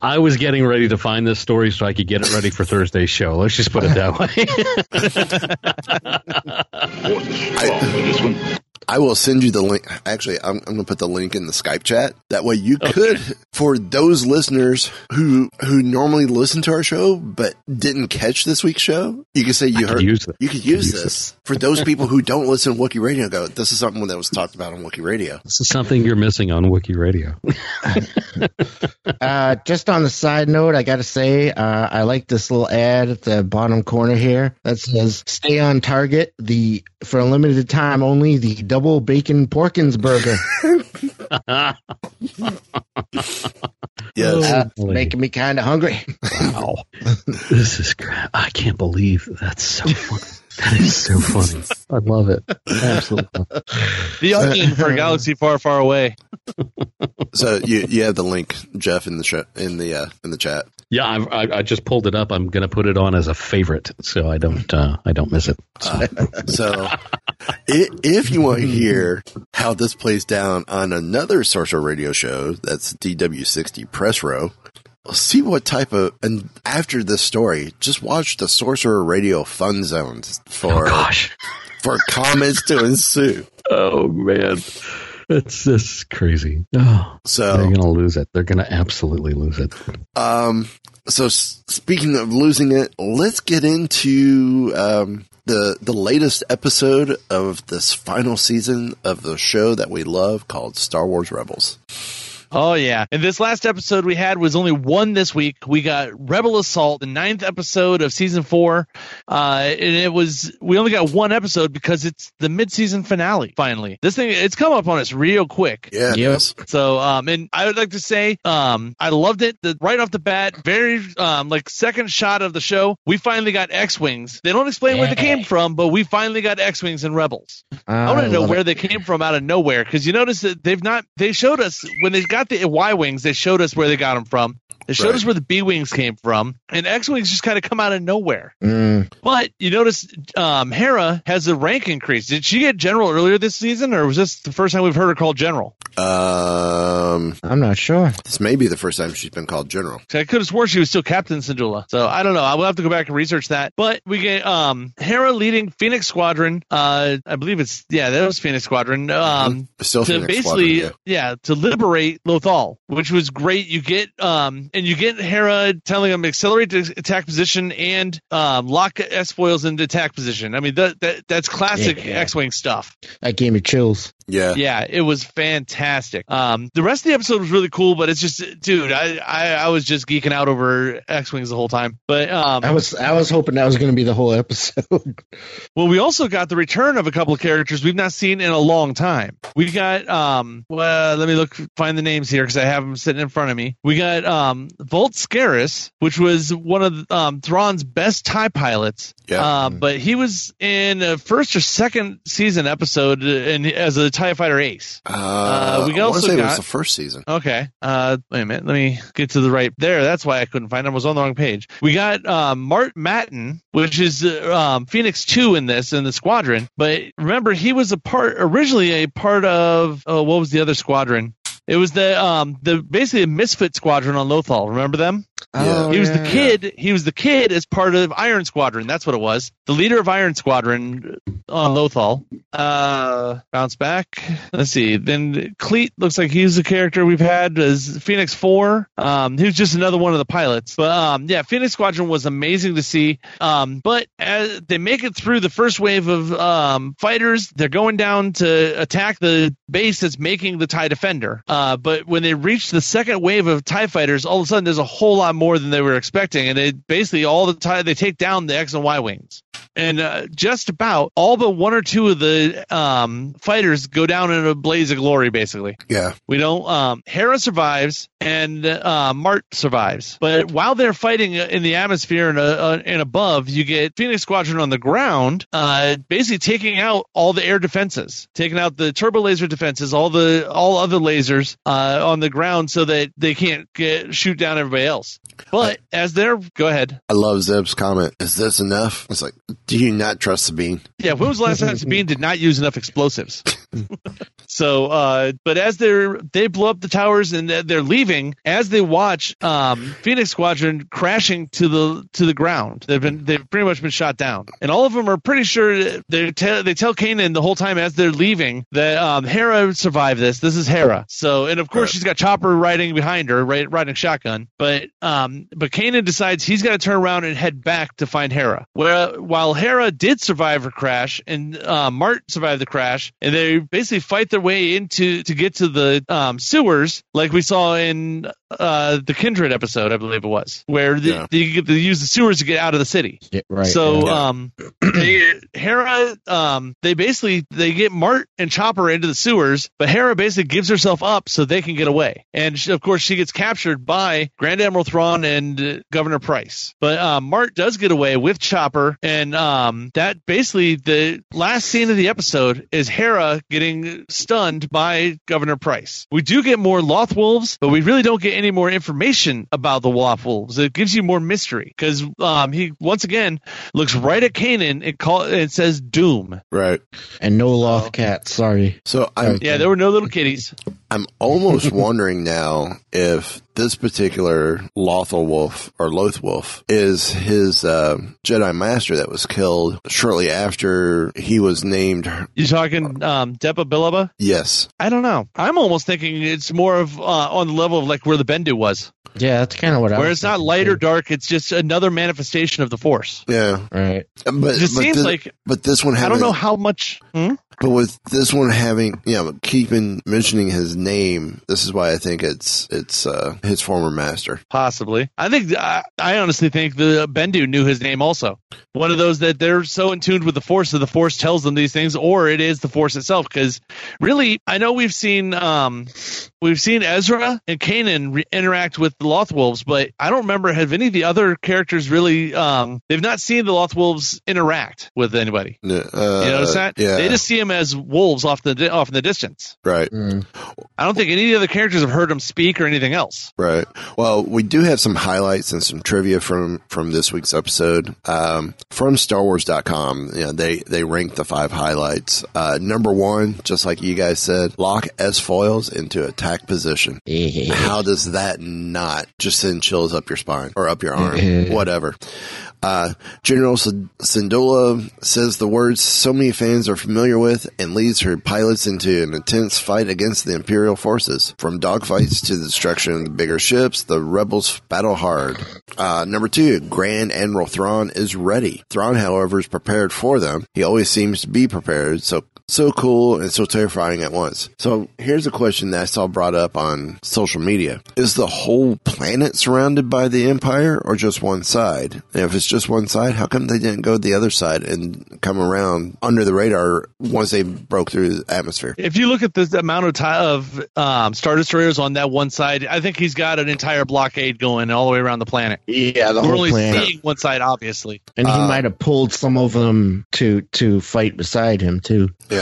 I was getting ready to find this story so I could get it ready for Thursday's show. Let's just put it that way. I will send you the link. Actually, I'm, I'm going to put the link in the Skype chat. That way, you could, for those listeners who who normally listen to our show but didn't catch this week's show, you can say you could heard. use. You could use use this for those people who don't listen to Wookie Radio. Go, this is something that was talked about on Wookie Radio. this is something you're missing on Wookie Radio. Uh, just on the side note, I got to say, uh, I like this little ad at the bottom corner here that says "Stay on target." The for a limited time only, the double bacon Porkins burger. Yes. Uh, making me kind of hungry. Wow. this is crap. I can't believe that's so funny. That is so funny. I love it. Absolutely. The onion for galaxy far, far away. So you you have the link, Jeff, in the show, in the uh, in the chat. Yeah, I've, I, I just pulled it up. I'm going to put it on as a favorite, so I don't uh, I don't miss it. Uh, so i if you want to hear how this plays down on another Sorcerer Radio show, that's DW60 Press Row. See what type of and after this story, just watch the Sorcerer Radio Fun Zones Oh for gosh. for comments to ensue. Oh man. It's this crazy. Oh, So they're going to lose it. They're going to absolutely lose it. Um, so s- speaking of losing it, let's get into um, the the latest episode of this final season of the show that we love called Star Wars Rebels. Oh yeah. And this last episode we had was only one this week. We got Rebel Assault, the ninth episode of season four. Uh, and it was we only got one episode because it's the mid-season finale. Finally, this thing it's come up on us real quick. Yeah, yes. So, um, and I would like to say, um, I loved it. The, right off the bat, very, um, like second shot of the show, we finally got X-wings. They don't explain where they came from, but we finally got X-wings and Rebels. I want to know where it. they came from out of nowhere because you notice that they've not. They showed us when they got the Y wings. They showed us where they got them from. They showed Right. us where the B wings came from, and X wings just kind of come out of nowhere. Mm, But you notice um, Hera has a rank increase. Did she get general earlier this season, or was this the first time we've heard her called general? Um, I'm not sure. this may be the first time she's been called General. I could have sworn she was still Captain Syndulla. So I don't know. I will have to go back and research that. But we get um Hera leading Phoenix Squadron. Uh, I believe it's yeah, that was Phoenix Squadron. Um, Still to Phoenix basically Squadron, yeah. to liberate Lothal, which was great. You get um and you get Hera telling him to accelerate to attack position and um lock S foils into attack position. I mean that, that that's classic Yeah. X-wing stuff. That gave me chills. Yeah. Yeah, it was fantastic. Um, the rest of the episode was really cool, but it's just, dude, I, I, I was just geeking out over X Wings the whole time. But um, I was I was hoping that was going to be the whole episode. well, we also got the return of a couple of characters we've not seen in a long time. We got, um, well, let me look, find the names here because I have them sitting in front of me. We got um, Vult Skerris, which was one of um, Thrawn's best TIE pilots. Yeah. Um, but he was in a first or second season episode and as a TIE fighter ace. Uh, we I also say it was got- the first season. Okay. Uh, wait a minute. Let me get to the right there. That's why I couldn't find him. I was on the wrong page. We got um, Mart Mattin, which is uh, um, Phoenix Two in this in the squadron. But remember, he was a part originally a part of oh, what was the other squadron? It was the um the basically a misfit squadron on Lothal. Remember them? Yeah. Oh, he was the yeah. kid. He was the kid as part of Iron Squadron. That's what it was. The leader of Iron Squadron on Lothal. Uh, bounce back. Let's see. Then Cleet looks like he's a character we've had as Phoenix Four. Um, he was just another one of the pilots. But um, yeah, Phoenix Squadron was amazing to see. Um, but as they make it through the first wave of um fighters, they're going down to attack the base that's making the Tie Defender. Uh, but when they reach the second wave of Tie fighters, all of a sudden there's a whole lot more than they were expecting, and they basically all the time they take down the X and Y wings. And uh, just about all but one or two of the um, fighters go down in a blaze of glory. Basically, Yeah. we don't. Um, Hera survives and uh, Mart survives, but while they're fighting in the atmosphere and, uh, uh, and above, you get Phoenix Squadron on the ground, uh, basically taking out all the air defenses, taking out the turbo laser defenses, all the all other lasers uh, on the ground, so that they can't get, shoot down everybody else. But as they're go ahead, I love Zeb's comment. Is this enough? It's like, do you not trust Sabine? Yeah, when was the last time Sabine did not use enough explosives? so, uh, but as they're they blow up the towers and they're- leaving, as they watch um, Phoenix Squadron crashing to the to the ground, they've been they've pretty much been shot down, and all of them are pretty sure they tell they tell Kanan the whole time as they're leaving that um, Hera survived this. This is Hera. So, and of course Right. she's got Chopper riding behind her, right, riding shotgun. But um, but Kanan decides he's got to turn around and head back to find Hera. Where while Hera did survive her crash and uh, Mart survived the crash, and they basically fight their way into to get to the um, sewers, like we saw in uh, the Kindred episode, I believe it was, where the, Yeah. they, they use the sewers to get out of the city. Yeah, right. so yeah. um, they, Hera, um, they basically they get Mart and Chopper into the sewers, but Hera basically gives herself up so they can get away. And she, of course, she gets captured by Grand Admiral Thrawn and uh, Governor Price. But um, Mart does get away with Chopper, and um, that basically the last scene of the episode is Hera getting stunned by Governor Price. We do get more Loth wolves, but we really don't get any more information about the waffles. It gives you more mystery because um, he once again looks right at Kanan and call it says Doom. Right. and no loth cats. Sorry. So I'm Yeah, there were no little kitties. I'm almost wondering now if this particular Lothal Wolf or Loth Wolf is his uh, Jedi Master that was killed shortly after he was named. You talking um, Depa Bilaba? Yes. I don't know. I'm almost thinking it's more of uh, on the level of like where the Bendu was, Yeah, that's kind of what I. where was it's not thinking, light or dark. It's just another manifestation of the Force. Yeah. Right. But, It just but seems thi- like but this one I don't know how much. Hmm? But with this one having, you know, keeping mentioning his name, this is why I think it's it's uh, his former master. Possibly. I think I, I honestly think the Bendu knew his name also. One of those that they're so in tune with the Force that the Force tells them these things, or it is the Force itself. Because really, I know we've seen um, we've seen Ezra and Kanan re- interact with the Lothwolves, but I don't remember have any of the other characters really. Um, they've not seen the Lothwolves interact with anybody. Uh, You notice that? Yeah. They just see them as wolves off the off in the distance. right. Mm. I don't think any of the other characters have heard him speak or anything else. Right. Well, we do have some highlights and some trivia from from this week's episode. Um, from StarWars.com, you know, they they ranked the five highlights. Uh, number one, just like you guys said, lock S foils into attack position. How does that not just send chills up your spine or up your arm, whatever? Uh, General Syndulla says the words so many fans are familiar with and leads her pilots into an intense fight against the Imperial forces. From dogfights to the destruction of the bigger ships, the rebels battle hard. Uh, number two, Grand Admiral Thrawn is ready. Thrawn, however, is prepared for them. He always seems to be prepared, so so cool and so terrifying at once. So here's a question that I saw brought up on social media. Is the whole planet surrounded by the Empire or just one side? And if it's just one side, how come they didn't go the other side and come around under the radar once they broke through the atmosphere? If you look at the amount of ti of um, star destroyers on that one side, I think he's got an entire blockade going all the way around the planet. Yeah, the We're whole only planet. seeing one side, obviously. And he Uh, might have pulled some of them to to fight beside him too Yeah.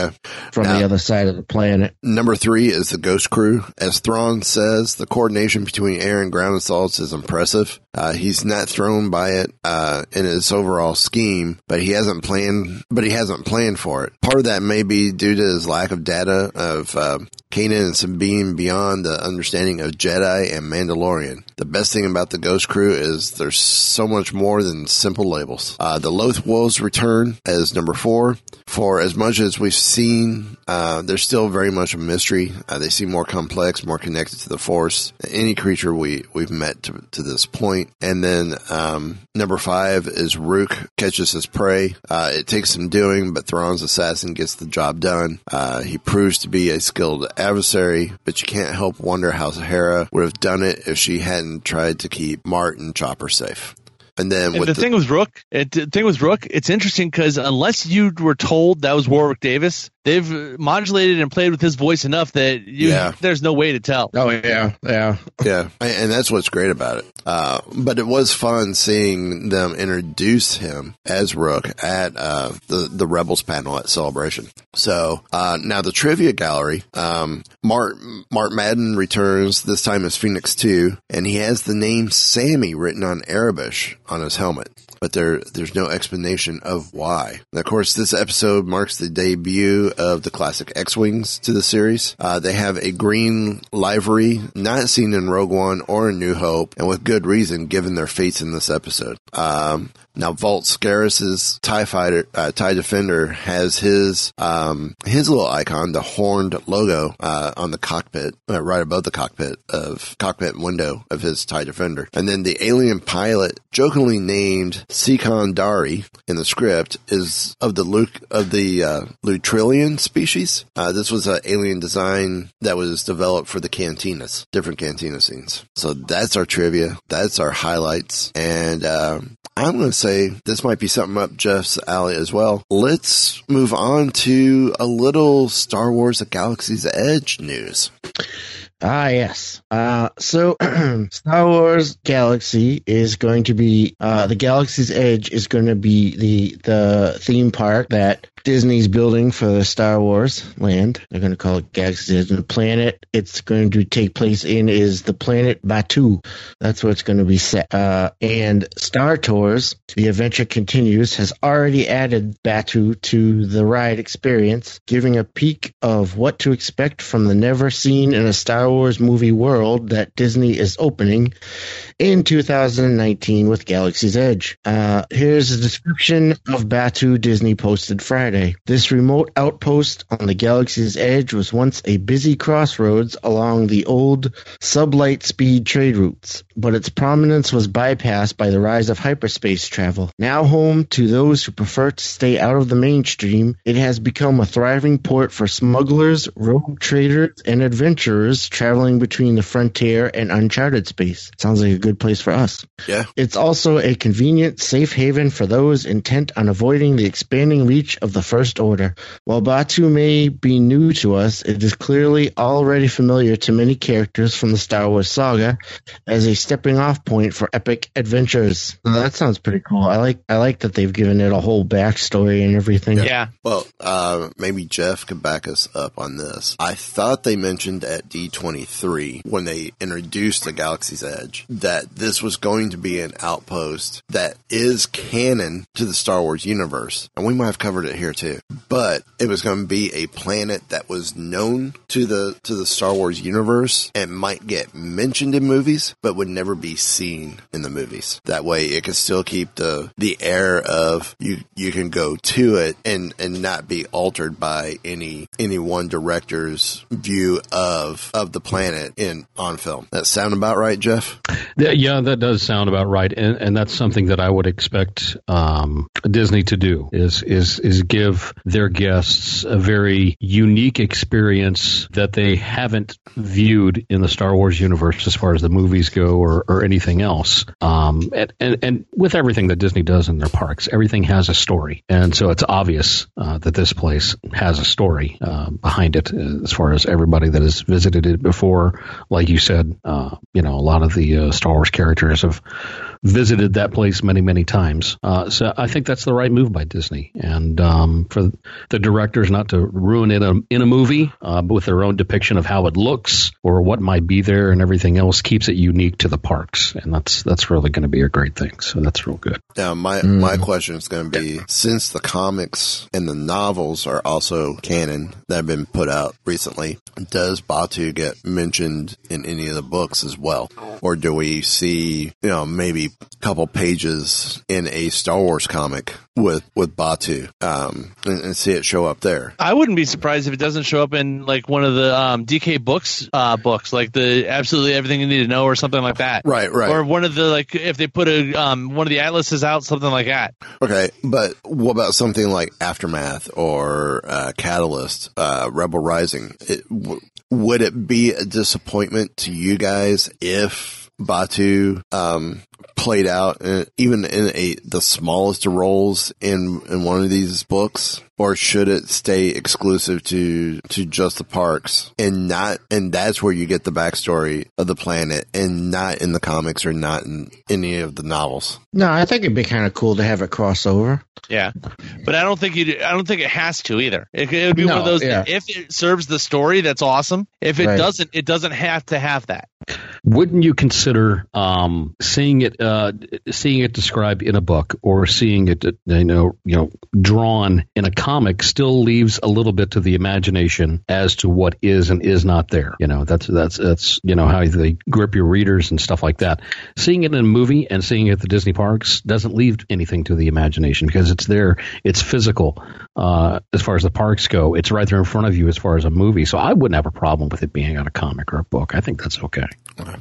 From Now- the other side of the planet. Number three is the Ghost Crew. As Thrawn says, the coordination between air and ground assaults is impressive. Uh, he's not thrown by it uh, in his overall scheme, but he hasn't planned. But he hasn't planned for it. Part of that may be due to his lack of data of uh, Kanan and Sabine beyond the understanding of Jedi and Mandalorian. The best thing about the Ghost Crew is there's so much more than simple labels. Uh, the Loth Wolves return as number four. For as much as we've seen, uh, they're still very much a mystery. Uh, they seem more complex, more connected to the Force than any creature we we've met to, to this point. And then um, number five is Rook catches his prey. Uh, it takes some doing, but Thrawn's assassin gets the job done. Uh, he proves to be a skilled adversary, but you can't help wonder how Hera would have done it if she hadn't tried to keep Martin Chopper safe. And then And with the, the, thing with Rook, it, the thing with Rook, it's interesting because unless you were told that was Warwick Davis, they've uh, modulated and played with his voice enough that you, Yeah. there's no way to tell. Oh yeah, yeah. Yeah, and that's what's great about it. Uh, but it was fun seeing them introduce him as Rook at uh, the the Rebels panel at Celebration. So uh, now the trivia gallery. Um, Mart Mart Mattin returns this time as Phoenix Two, and he has the name Sammy written on Aurebesh on his helmet. But there, there's no explanation of why. And of course, this episode marks the debut of the classic X-wings to the series. Uh, they have a green livery, not seen in Rogue One or in New Hope, and with good reason, given their fates in this episode. Um, now, Vult Skerris's Tie Fighter, uh, Tie Defender has his um, his little icon, the horned logo uh, on the cockpit, uh, right above the cockpit of cockpit window of his Tie Defender, and then the alien pilot jokingly named Sikandari in the script is of the Luke of the uh, Lutrillian species. Uh, this was an alien design that was developed for the cantinas, different cantina scenes. So that's our trivia. That's our highlights. And um, I'm going to say this might be something up Jeff's alley as well. Let's move on to a little Star Wars: The Galaxy's Edge news. Ah, yes. Uh, so Star Wars Galaxy is going to be, uh, the Galaxy's Edge is going to be the, the theme park that Disney's building for the Star Wars land. They're going to call it Galaxy's Edge. The planet it's going to take place in is the planet Batuu. That's where it's going to be set. Uh, and Star Tours, The Adventure Continues, has already added Batuu to the ride experience, giving a peek of what to expect from the never seen in a Star Wars movie world that Disney is opening in 2019 with Galaxy's Edge. Uh, here's a description of Batuu Disney posted Friday. This remote outpost on the Galaxy's Edge was once a busy crossroads along the old sublight speed trade routes, but its prominence was bypassed by the rise of hyperspace travel. Now home to those who prefer to stay out of the mainstream, it has become a thriving port for smugglers, rogue traders, and adventurers traveling between the frontier and uncharted space. Sounds like a good place for us. Yeah. It's also a convenient, safe haven for those intent on avoiding the expanding reach of the First Order. While Batuu may be new to us, it is clearly already familiar to many characters from the Star Wars saga as a stepping off point for epic adventures. So that sounds pretty cool. I like I like that they've given it a whole backstory and everything. Yeah. Well, uh, maybe Jeff could back us up on this. I thought they mentioned at D23 when they introduced the Galaxy's Edge that this was going to be an outpost that is canon to the Star Wars universe. And we might have covered it here too. But it was going to be a planet that was known to the to the Star Wars universe and might get mentioned in movies but would never be seen in the movies. That way it can still keep the the air of you you can go to it and and not be altered by any any one director's view of of the planet in on film. That sound about right, Jeff? Yeah, yeah, that does sound about right, and, and that's something that I would expect um, Disney to do is is is give their guests a very unique experience that they haven't viewed in the Star Wars universe as far as the movies go or, or anything else. Um, and, and and with everything that Disney does in their parks, everything has a story, and so it's obvious uh, that this place has a story uh, behind it. uh, As far as everybody that has visited it before, like you said, uh, you know, a lot of the uh, Star Wars characters have visited that place many, many times. Uh, so I think that's the right move by Disney, and um, for the directors not to ruin it in a, in a movie uh, with their own depiction of how it looks or what might be there and everything else keeps it unique to the parks, and that's that's really going to be a great thing. So that's real good. Now, my my question is going to be: since the comics and the novels are also canon that have been put out recently, does Batuu get mentioned in any of the books as well, or do we see you know maybe couple pages in a Star Wars comic with with Batuu um, and, and see it show up there? I wouldn't be surprised if it doesn't show up in like one of the um, DK books uh, books, like the absolutely everything you need to know or something like that. Right, right. Or one of the like if they put a um, one of the atlases out, something like that. Okay, but what about something like Aftermath or uh, Catalyst, uh, Rebel Rising? It, w- would it be a disappointment to you guys if Batuu um, played out uh, even in a the smallest of roles in in one of these books? Or should it stay exclusive to to just the parks and not and that's where you get the backstory of the planet and not in the comics or not in any of the novels? No, I think it'd be kind of cool to have it crossover. Yeah, but I don't think you. I don't think it has to either. It, it would be one of those. yeah. If it serves the story, that's awesome. If it Right. doesn't, it doesn't have to have that. Wouldn't you consider um, seeing it uh, seeing it described in a book or seeing it you know you know drawn in a comic still leaves a little bit to the imagination as to what is and is not there. You know that's that's that's you know how they grip your readers and stuff like that. Seeing it in a movie and seeing it at the Disney parks doesn't leave anything to the imagination because it's there. It's physical uh, as far as the parks go. It's right there in front of you as far as a movie. So I wouldn't have a problem with it being on a comic or a book. I think that's okay.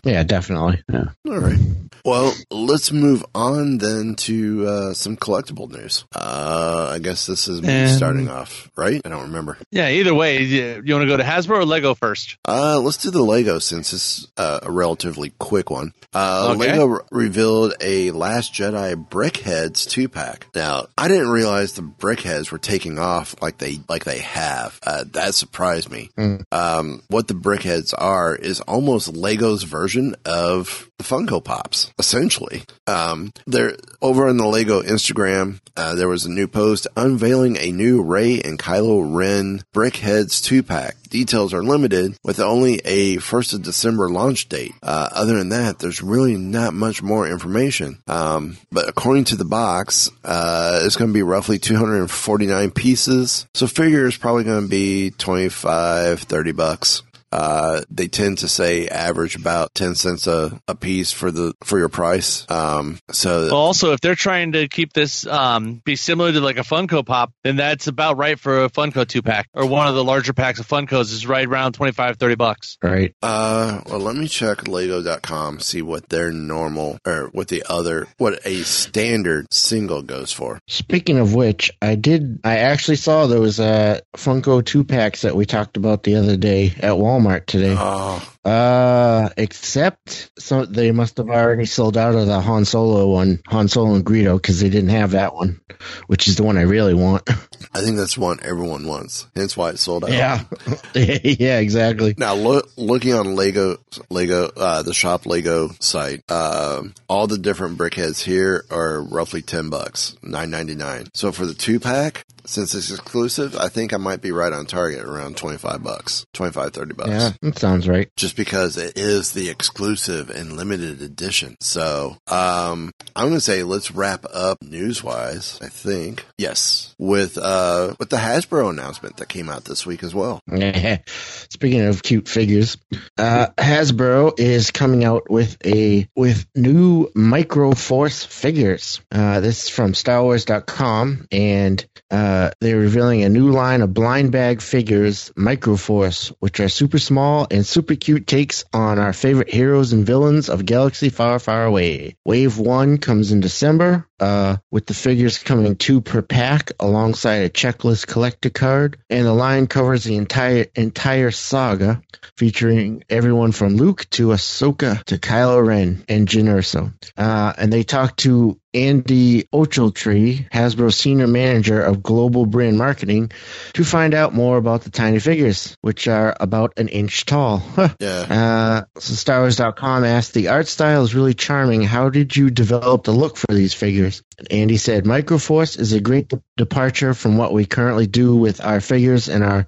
Yeah, definitely. All right. Well, let's move on then to uh, some collectible news. Uh, I guess this is me And- starting off, right? I don't remember. Yeah, either way, you, you want to go to Hasbro or Lego first? Uh, let's do the Lego since it's uh, a relatively quick one. Uh, Okay. Lego re- revealed a Last Jedi Brickheads two pack. Now, I didn't realize the Brickheads were taking off like they like they have. Uh, that surprised me. Um, what the Brickheads are is almost Lego's version of the Funko Pops, essentially. Um, they're over on the Lego Instagram. Uh, there was a new post unveiling a new Rey and Kylo Ren Brickheads two pack. Details are limited with only a 1st of December launch date. Uh, other than that, there's really not much more information. Um, but according to the box, uh, it's going to be roughly 249 pieces. So figure is probably going to be 25, 30 bucks. Uh, they tend to say average about 10 cents a, a piece for the, for your price. Um, so Well, also, if they're trying to keep this um, be similar to like a Funko Pop, then that's about right for a Funko two pack or one of the larger packs of Funkos is right around 25, 30 bucks. Right. Uh, well, let me check Lego.com, see what their normal or what the other, what a standard single goes for. Speaking of which, I did. I actually saw those uh, Funko two packs that we talked about the other day at Walmart today. Oh, Uh, except so they must have already sold out of the Han Solo one, Han Solo and Greedo, because they didn't have that one, which is the one I really want. I think that's one everyone wants. Hence why it sold out. yeah, yeah, exactly. Now, look, looking on Lego, Lego, uh, the shop Lego site, um, all the different brickheads here are roughly 10 bucks, 9.99. So for the two pack, since it's exclusive, I think I might be right on target around 25 bucks, 25, 30 bucks. Yeah, that sounds right. just because it is the exclusive and limited edition. So, um, I'm going to say let's wrap up news wise, I think. Yes. With, uh, with the Hasbro announcement that came out this week as well. Speaking of cute figures, uh, Hasbro is coming out with a with new Micro Force figures. Uh, this is from StarWars.com, and uh, they're revealing a new line of blind bag figures, Micro Force, which are super small and super cute takes on our favorite heroes and villains of Galaxy Far, Far Away. Wave one comes in December. Uh, with the figures coming two per pack alongside a checklist collector card, and the line covers the entire entire saga, featuring everyone from Luke to Ahsoka to Kylo Ren and Jyn Erso. Uh, and they talked to Andy Ochiltree, Hasbro senior manager of global brand marketing, to find out more about the tiny figures, which are about an inch tall. Yeah. Uh, so StarWars.com asked, the art style is really charming. How did you develop the look for these figures? And Andy said, Microforce is a great de- departure from what we currently do with our figures and our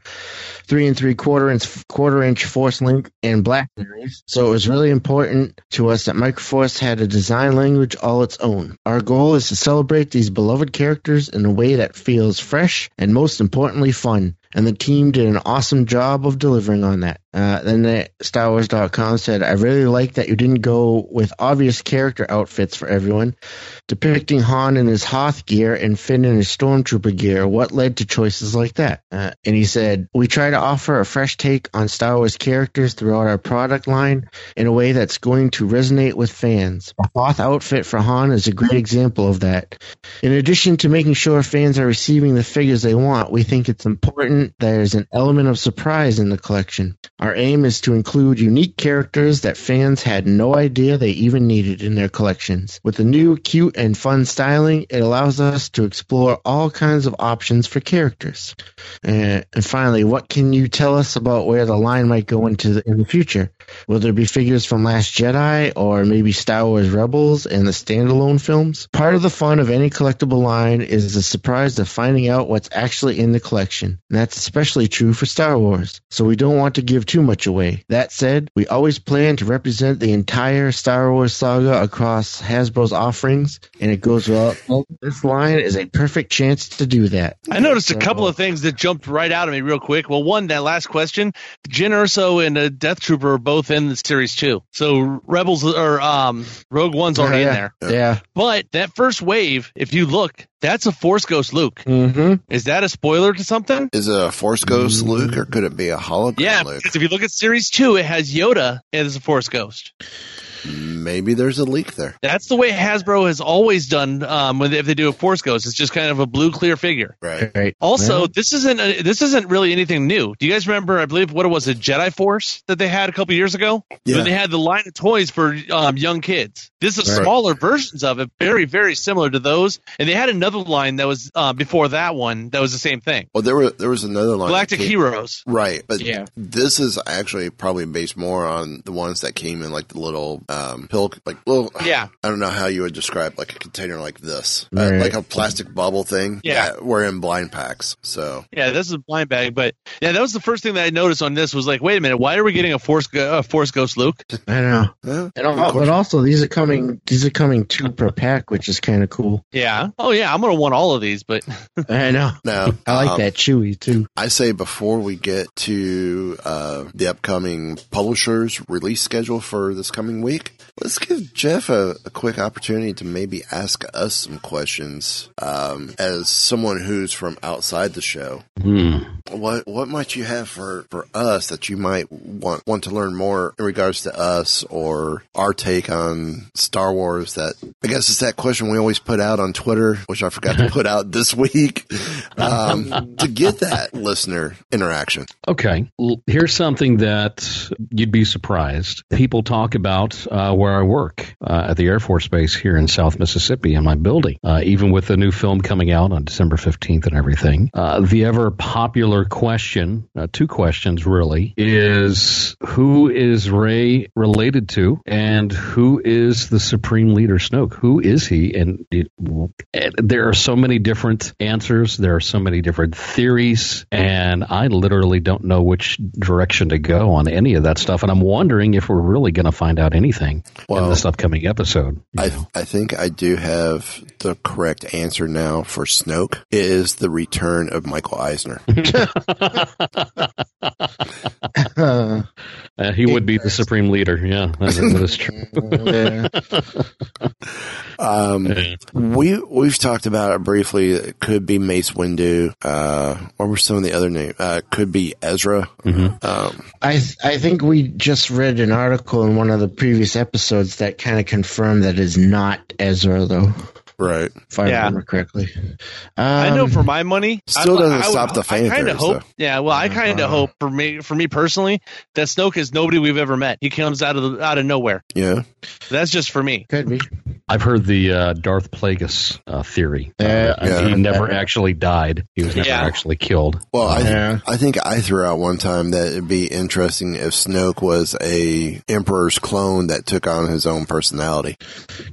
three and three quarter inch, quarter inch Force Link and Black series. So it was really important to us that Microforce had a design language all its own. Our goal is to celebrate these beloved characters in a way that feels fresh and most importantly fun. And the team did an awesome job of delivering on that. Uh, then the StarWars.com said, I really like that you didn't go with obvious character outfits for everyone, depicting Han in his Hoth gear and Finn in his Stormtrooper gear. What led to choices like that? Uh, and he said, We try to offer a fresh take on Star Wars characters throughout our product line in a way that's going to resonate with fans. The Hoth outfit for Han is a great example of that. In addition to making sure fans are receiving the figures they want, we think it's important there's an element of surprise in the collection. Our aim is to include unique characters that fans had no idea they even needed in their collections. With the new, cute, and fun styling, it allows us to explore all kinds of options for characters. And finally, what can you tell us about where the line might go into the, in the future? Will there be figures from Last Jedi or maybe Star Wars Rebels and the standalone films? Part of the fun of any collectible line is the surprise of finding out what's actually in the collection. And especially true for Star Wars. So we don't want to give too much away. That said, we always plan to represent the entire Star Wars saga across Hasbro's offerings, and it goes well. This line is a perfect chance to do that. I noticed a couple of things that jumped right out at me real quick. Well, one, that last question, Jyn Erso and uh, Death Trooper are both in the series too. So Rebels or um, Rogue One's already yeah. in there. Yeah. But that first wave, if you look, That's a Force Ghost Luke. Mm-hmm. Is that a spoiler to something? Is it a Force Ghost Luke or could it be a hologram Yeah, Luke? because if you look at Series 2, it has Yoda as a Force Ghost. Maybe there's a leak there. That's the way Hasbro has always done um, when they, if they do a Force Ghost. It's just kind of a blue clear figure. Right. Right. Also, Well, this isn't a, this isn't really anything new. Do you guys remember? I believe what it was a Jedi Force that they had a couple years ago. Yeah. When they had the line of toys for um, young kids. This is Right. smaller versions of it, very very similar to those. And they had another line that was uh, before that one that was the same thing. Well, there was there was another line. Galactic Heroes. Right, but Yeah. this is actually probably based more on the ones that came in like the little um pill, like little. Yeah. I don't know how you would describe like a container like this, uh, like a plastic bubble thing. Yeah. that were in blind packs. So Yeah, this is a blind bag, but yeah, that was the first thing that I noticed on this was like, wait a minute, why are we getting a Force a Force Ghost Luke? I know. yeah, And al- but also these are coming. These are coming two per pack, which is kind of cool. Yeah. Oh yeah, I'm gonna want all of these, but I know. No, I like um, that Chewy too. I say before we get to uh, the upcoming publisher's release schedule for this coming week, let's give Jeff a, a quick opportunity to maybe ask us some questions. Um, as someone who's from outside the show, Hmm. what what might you have for, for us that you might want want to learn more in regards to us or our take on Star Wars? That I guess it's that question we always put out on Twitter, which I forgot to put out this week, um, to get that listener interaction. Okay, here's something that you'd be surprised. People talk about uh, where I work uh, at the Air Force Base here in South Mississippi in my building. Uh, even with the new film coming out on December 15th and everything, uh, the ever popular question, uh, two questions really, is who is Rey related to, and who is the Supreme Leader Snoke? Who is he? And it, there are so many different answers. There are so many different theories, and I literally don't know which direction to go on any of that stuff. And I'm wondering if we're really going to find out anything in Well, this upcoming episode. I I think I do have the correct answer now for Snoke. It is the return of Michael Eisner. Uh, Uh, he would be the supreme leader. Yeah, that is, that is true. Um, we we've talked about it briefly. It could be Mace Windu. Uh, what were some of the other names? Uh, could be Ezra. Um, I I think we just read an article in one of the previous episodes that kind of confirmed that is not Ezra though, right. if I Yeah. remember correctly. Um, I know for my money, Still I- doesn't I would- stop the fan I kind of hope. though. Yeah, well, I kind of Uh-huh. hope for me, for me personally, that Snoke is nobody we've ever met. He comes out of the, out of nowhere. Yeah. That's just for me. could be. I've heard the uh, Darth Plagueis uh, theory. Uh, Yeah. Yeah. He never actually died. He was never Yeah. actually killed. Well, I, Yeah. I think I threw out one time that it'd be interesting if Snoke was a Emperor's clone that took on his own personality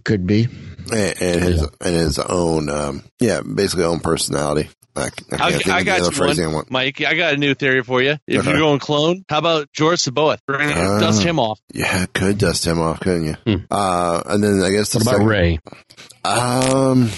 Could be. and, and his and his own, um, yeah, basically own personality. I, I I, I got you phrasing I one. Mike. I got a new theory for you. If Uh-huh. you're going clone, how about George Saboeth? Bring, Ah. dust him off. Yeah, could dust him off, couldn't you? Hmm. Uh, and then I guess the What about second, Rey? Um,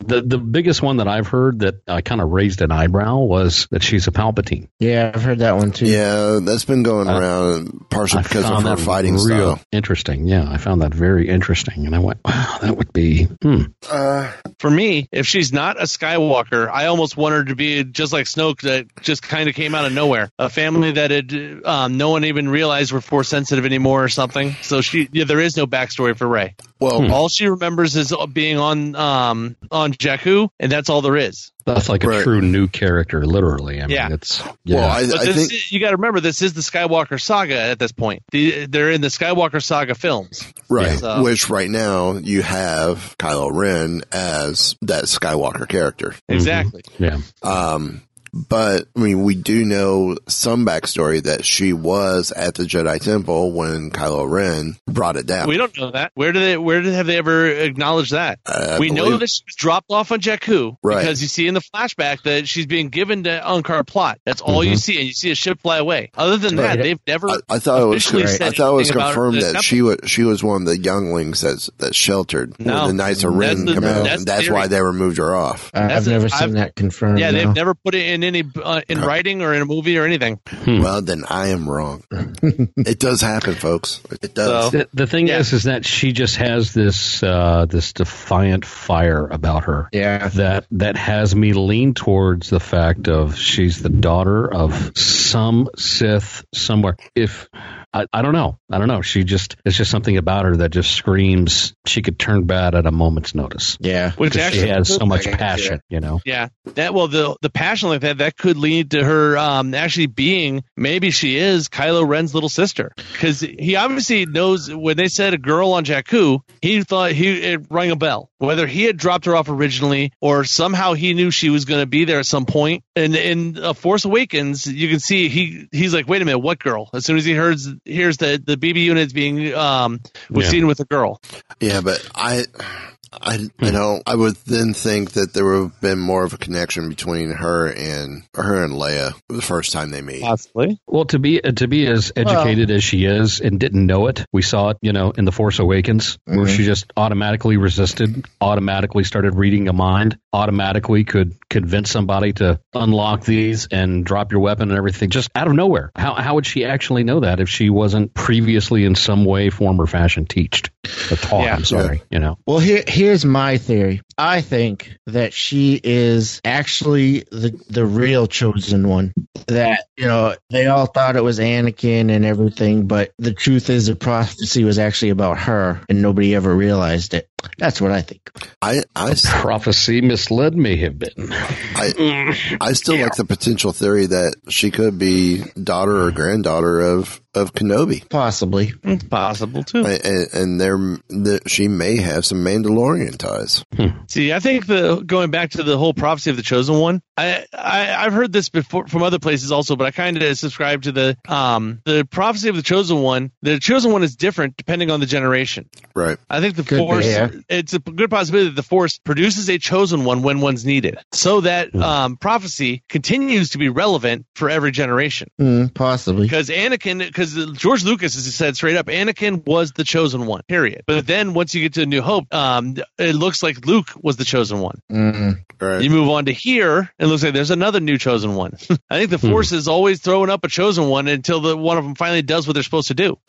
The the biggest one that I've heard that uh, kind of raised an eyebrow was that she's a Palpatine. Yeah, I've heard that one too. yeah, that's been going Uh, around partially I because of her fighting real style. interesting. Yeah, I found that very interesting, and I went, "Wow, that would be." Hmm. Uh, For me, if she's not a Skywalker, I almost want her to be just like Snoke, that just kind of came out of nowhere. A family that had um, no one even realized were force sensitive anymore or something. So she, yeah, there is no backstory for Rey. well, Hmm. All she remembers is being on um on Jakku, and that's all there is. That's like a Right. true new character, literally. I mean, Yeah. it's yeah. well, I, But I think is- you got to remember, this is the Skywalker saga at this point. The, they're in the Skywalker saga films. right, So- which right now you have Kylo Ren as that Skywalker character. Exactly. yeah. Um, but I mean, we do know some backstory that she was at the Jedi Temple when Kylo Ren brought it down. We don't know that. Where do they? Where did have they ever acknowledged that? I we know believe- that she was dropped off on Jakku Right. because you see in the flashback that she's being given to Unkar Plutt. That's all you see, and you see a ship fly away. Other than that, they've never. I, I thought it was officially I thought it was confirmed that temple. she was she was one of the younglings that's that sheltered No. when the Knights of Ren the- come out. that's that's why they removed her off. Uh, I've never seen I've- that confirmed. yeah, no. they've never put it in any uh, in writing or in a movie or anything. Well, then I am wrong. it does happen, folks. It does. So- The, the thing Yeah. is, is that she just has this uh, this defiant fire about her. Yeah. that that has me lean towards the fact of she's the daughter of some Sith somewhere. If I, I don't know, I don't know. She just it's just something about her that just screams she could turn bad at a moment's notice. Yeah. Which Because she has so much I passion, you know. Yeah, that well, the the passion like that that could lead to her um, actually being maybe she is Kylo Ren's little sister because he obviously knows when they said a girl on Jakku, he thought he it rang a bell. Whether he had dropped her off originally or somehow he knew she was going to be there at some point. And in uh, Force Awakens, you can see he he's like, wait a minute, what girl? As soon as he hears hears that the BB units being um was Yeah. seen with a girl. Yeah, but I, I, I don't. I would then think that there would have been more of a connection between her and her and Leia the first time they meet. Possibly. Well, to be uh, to be as educated as she is and didn't know it, we saw it, you know, in the Force Awakens, where Mhm. she just automatically resisted, automatically started reading a mind, automatically could convince somebody to unlock these and drop your weapon and everything, just out of nowhere. How how would she actually know that if she wasn't previously in some way, form, or fashion teached or taught? Yeah. I'm sorry, you know. Well, here here's my theory. I think that she is actually the the real chosen one. That you know they all thought it was Anakin and everything, but the truth is the prophecy was actually about her, and nobody ever realized it. That's what I think. I, I, Prophecy misled may have been. I, I still like the potential theory that she could be daughter or granddaughter of of Kenobi, Possibly. It's possible too. and, and there that she may have some Mandalorian ties. See, I think the going back to the whole prophecy of the chosen one, I, I I've heard this before from other places also, but I kind of subscribe to the um the prophecy of the chosen one. The chosen one is different depending on the generation. Right. I think the Could be, force yeah. it's a good possibility that the force produces a chosen one when one's needed, so that um prophecy continues to be relevant for every generation. Mm, possibly. Because Anakin, because George Lucas has said straight up, Anakin was the chosen one. Period. But then once you get to New Hope, um, it looks like Luke was the chosen one. Mm. Right. You move on to here, and it looks like there's another new chosen one. I think the Hmm. Force is always throwing up a chosen one until the one of them finally does what they're supposed to do.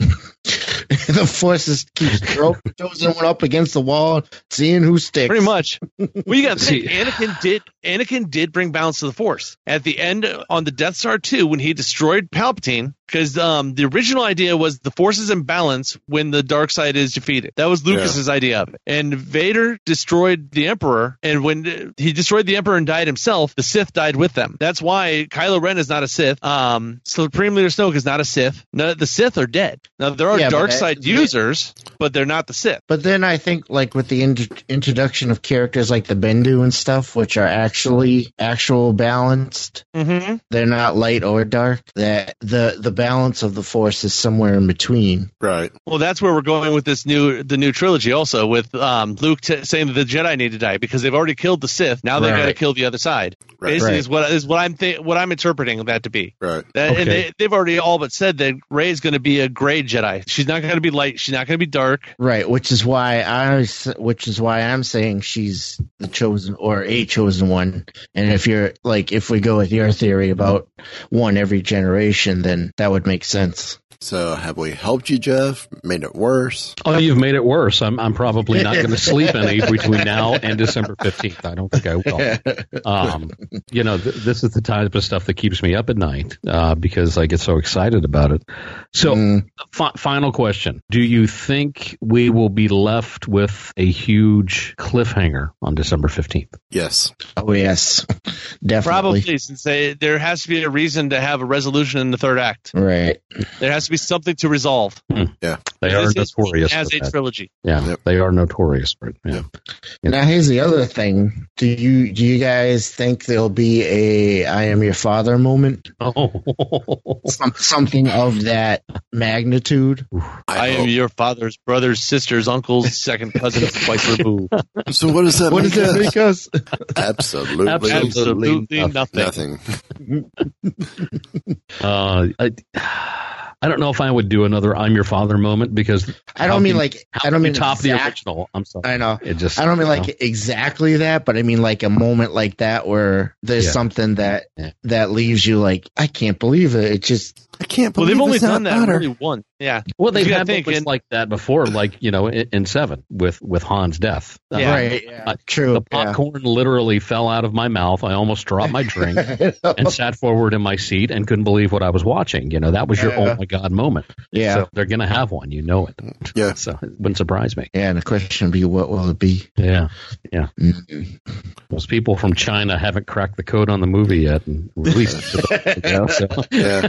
the forces keep throwing the chosen one up against the wall, seeing who sticks. Pretty much. Well, you got to think, See- Anakin did. Anakin did bring balance to the Force at the end on the Death Star 2 when he destroyed Palpatine. Because um, the original idea was the Force is in balance when the dark side is defeated. That was Lucas's idea of it. And Vader destroyed the Emperor, and when he destroyed the Emperor and died himself, the Sith died with them. That's why Kylo Ren is not a Sith. Um, Supreme Leader Snoke is not a Sith. No, the Sith are dead. Now there are Yeah, dark that- side users, but they're not the Sith. But then I think, like with the int- introduction of characters like the Bendu and stuff, which are actually actual balanced, Mm-hmm. they're not light or dark. That the the balance of the Force is somewhere in between. Right. Well, that's where we're going with this new the new trilogy. Also, with um, Luke t- saying that the Jedi need to die because they've already killed the Sith. Now they've got to kill the other side. Right. Basically, Right. is what is what I'm th- what I'm interpreting that to be. Right. That, And they, they've already all but said that Rey is going to be a gray Jedi. She's not going to be light. She's not going to be dark. Right, which is why I which is why I'm saying she's the chosen or a chosen one. And if you're like, if we go with your theory about one every generation, then that would make sense. So have we helped you, Jeff? Made it worse? Oh, you've made it worse. I'm, I'm probably not going to sleep any between now and December 15th. I don't think I will. Um, you know, th- this is the type of stuff that keeps me up at night uh, because I get so excited about it. So, Mm. fi- final question Do you think we will be left with a huge cliffhanger on December 15th? Yes. Oh yes, definitely. Probably, since they, there has to be a reason to have a resolution in the third act. Right. There has to be something to resolve. Yeah. They are notorious. as a that. trilogy. Yeah, Yep. they are notorious for it. Yeah. Yeah. Now here's the other thing. Do you do you guys think there'll be a "I am your father" moment? Oh, Some, something of that magnitude. I, am your father's brother's sister's uncle's second cousin twice removed. So what does that What make does that make us? Absolutely, Absolutely nothing. nothing. uh, I, I don't know if I would do another "I'm Your Father" moment because I don't mean can- like how I don't mean you top the original. I'm sorry. I know. It just I don't mean like know. exactly that, but I mean like a moment like that where there's Yeah. something that Yeah. that leaves you like I can't believe it. It just I can't believe. It. Well, they've only done that butter. really one. Yeah. Well, they've You had think, moments and- like that before, like you know, in, in Seven with with Han's death. Uh, Yeah. right. Yeah, Uh, true. The popcorn literally fell out of my mouth. I almost dropped my drink and sat forward in my seat and couldn't believe what I was watching. You know, that was your Yeah. oh my god moment. yeah. So they're gonna have one. You know it. Yeah. So it wouldn't surprise me. Yeah. And the question would be, what will it be? Yeah. Yeah. Mm. Those people from China haven't cracked the code on the movie yet and released it. You know, so Yeah,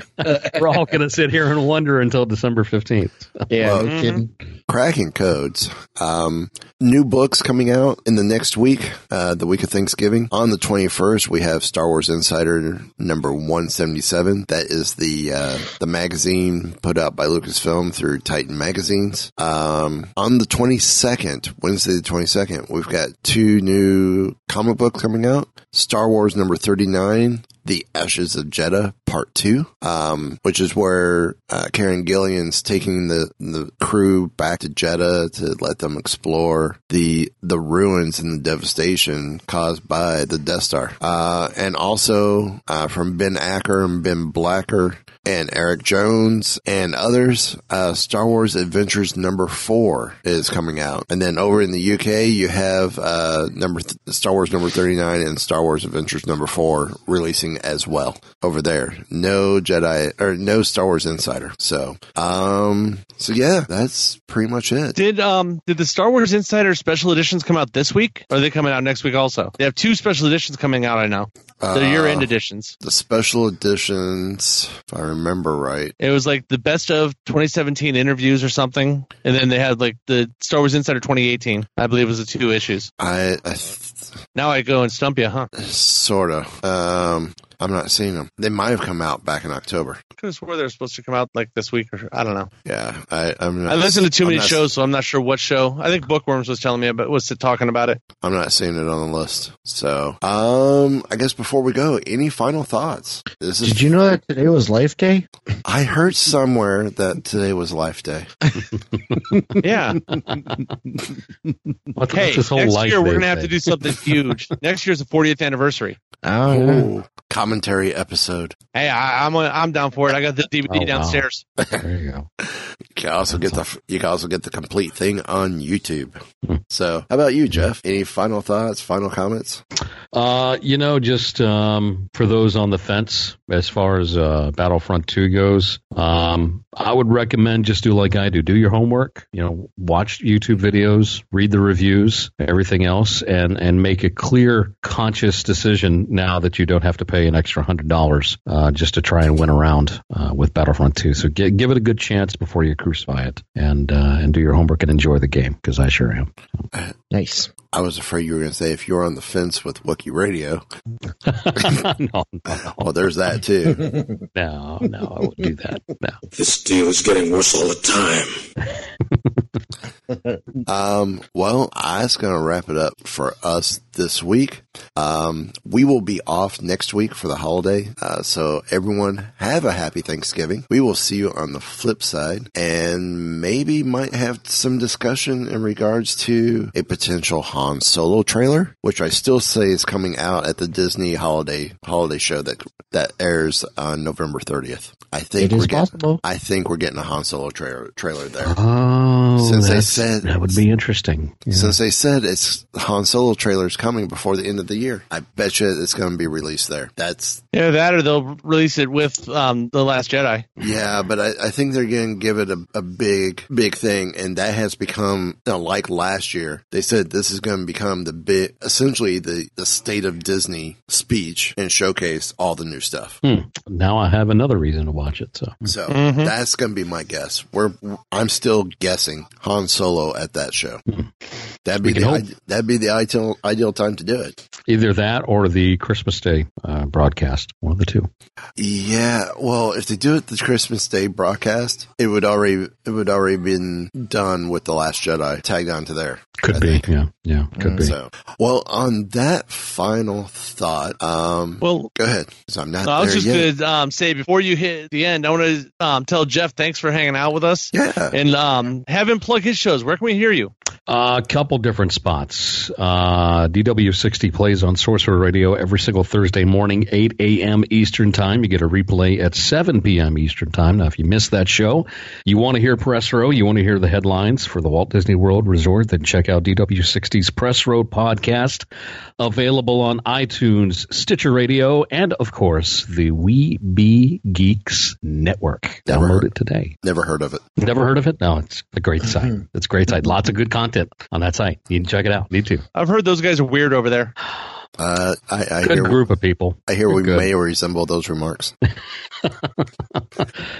we're all gonna sit here and wonder until December fifteenth. Yeah, Well, no kidding. cracking codes. Um, new books coming out in the next week, uh, the week of Thanksgiving. On the 21st, we have Star Wars Insider number 177. That is the, uh, the magazine put out by Lucasfilm through Titan Magazines. Um, on the 22nd, Wednesday the 22nd, we've got two new comic books coming out. Star Wars number 39, The Ashes of Jedha Part 2, um, which is where uh, Kieron Gillen's taking the, the crew back to Jedha to let them explore the the ruins and the devastation caused by the Death Star. Uh, and also uh, from Ben Acker and Ben Blacker and Eric Jones and others, uh, Star Wars Adventures number four is coming out. And then over in the UK, you have uh, number th- Star Wars number 39 and Star Wars Adventures number four releasing as well over there. No Jedi or no Star Wars Insider. So, um, so yeah, that's pretty much it. Did um did the Star Wars Insider special editions come out this week? Or are they coming out next week also? They have two special editions coming out, I know. They're year end Uh, editions. The special editions, if I remember right. It was like the best of 2017 interviews or something. And then they had like the Star Wars Insider 2018. I believe was the two issues. I, I th- Now I go and stump you, huh? sort of. Um, I'm not seeing them. They might have come out back in October. could have swore they were supposed to come out like this week or I don't know. Yeah, I, I'm not. I listened to too I'm many not- shows, so I'm not sure what show. I think Bookworms was telling me about was talking about it. I'm not seeing it on the list. So, um, I guess before we go, any final thoughts? This is. Did you know that today was Life Day? I heard somewhere that today was Life Day. Yeah. What's, hey, what's this whole next life year we're gonna have to do something huge. next year's the 40th anniversary. Oh, yeah. Ooh, commentary episode. Hey, I, I'm I'm down for it. I got the DVD Oh, wow. downstairs. There you go. You can also get the you can also get the complete thing on YouTube. Hmm. So, how about you, Jeff? Any final thoughts? Final comments? Uh, you know, just um, for those on the fence as far as uh, Battlefront 2 goes, um, I would recommend just do like I do. Do your homework, you know, watch YouTube videos, read the reviews, everything else, and, and make a clear, conscious decision now that you don't have to pay an extra $100 uh, just to try and win around uh, with Battlefront 2. So gi- give it a good chance before you crucify it and, uh, and do your homework and enjoy the game because I sure am. nice. I was afraid you were going to say if you're on the fence with Wookie Radio. no, no, Well, there's that too. no, no, I wouldn't do that. No. This deal is getting worse all the time. Um, well, that's going to wrap it up for us this week. Um, we will be off next week for the holiday. Uh, so everyone have a happy Thanksgiving. We will see you on the flip side and maybe might have some discussion in regards to a potential Han Solo trailer, which I still say is coming out at the Disney holiday, holiday show that, that airs on November 30th. I think It we're getting, possible. I think we're getting a Han Solo trailer, trailer there. Oh, Since they said- that would be interesting. Yeah. Since they said it's Han Solo trailers coming before the end of the year, I bet you it's going to be released there. That's Yeah, that or they'll release it with um the Last Jedi. yeah, but I, I think they're going to give it a, a big, big thing, and that has become you know, like last year. They said this is going to become the big, essentially the the state of Disney speech and showcase all the new stuff. Hmm. Now I have another reason to watch it. So So Mhm. that's going to be my guess. We're I'm still guessing Han Solo at that show. Mm-hmm. That'd be the hope. that'd be the ideal ideal time to do it. Either that or the Christmas Day uh, broadcast. One of the two. Yeah, well, if they do it the Christmas Day broadcast, it would already it would already been done with the Last Jedi tagged onto there. Could I be. think. Yeah. Yeah. Could be. So, well, on that final thought, um, Well, go ahead. I'm not I was there just going to um, say before you hit the end, I want to um, tell Jeff thanks for hanging out with us Yeah, and um, have him plug his shows. Where can we hear you? A couple different spots. Uh, DW60 plays on Sorcerer Radio every single Thursday morning, 8 a.m. Eastern Time. You get a replay at 7 p.m. Eastern Time. Now, if you missed that show, you want to hear Press Row, you want to hear the headlines for the Walt Disney World Resort, then check out DW60's Press Row podcast, available on iTunes, Stitcher Radio, and, of course, the We Be Geeks Network. Never Download heard. it today. never heard of it. Never heard of it? No, it's a great site. It's a great site. Lots of good content on that site. You can check it out. Need to. I've heard those guys are weird over there. Uh, I, I Good hear group of people. I hear we Good. may resemble those remarks.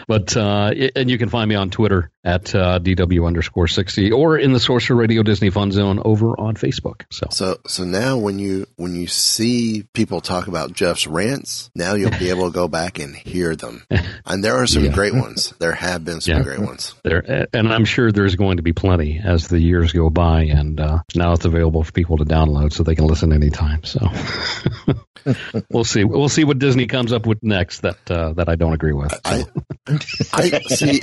But uh, and you can find me on Twitter at uh, DW underscore sixty or in the Sorcerer Radio Disney Fun Zone over on Facebook. So So so now when you when you see people talk about Jeff's rants, now you'll be able to go back and hear them. And there are some Yeah. great ones. There have been some Yeah. great ones. there, and I'm sure there's going to be plenty as the years go by, and uh, now it's available for people to download so they can listen anytime. So we'll see. We'll see what Disney comes up with next that uh, that I don't agree with. I I see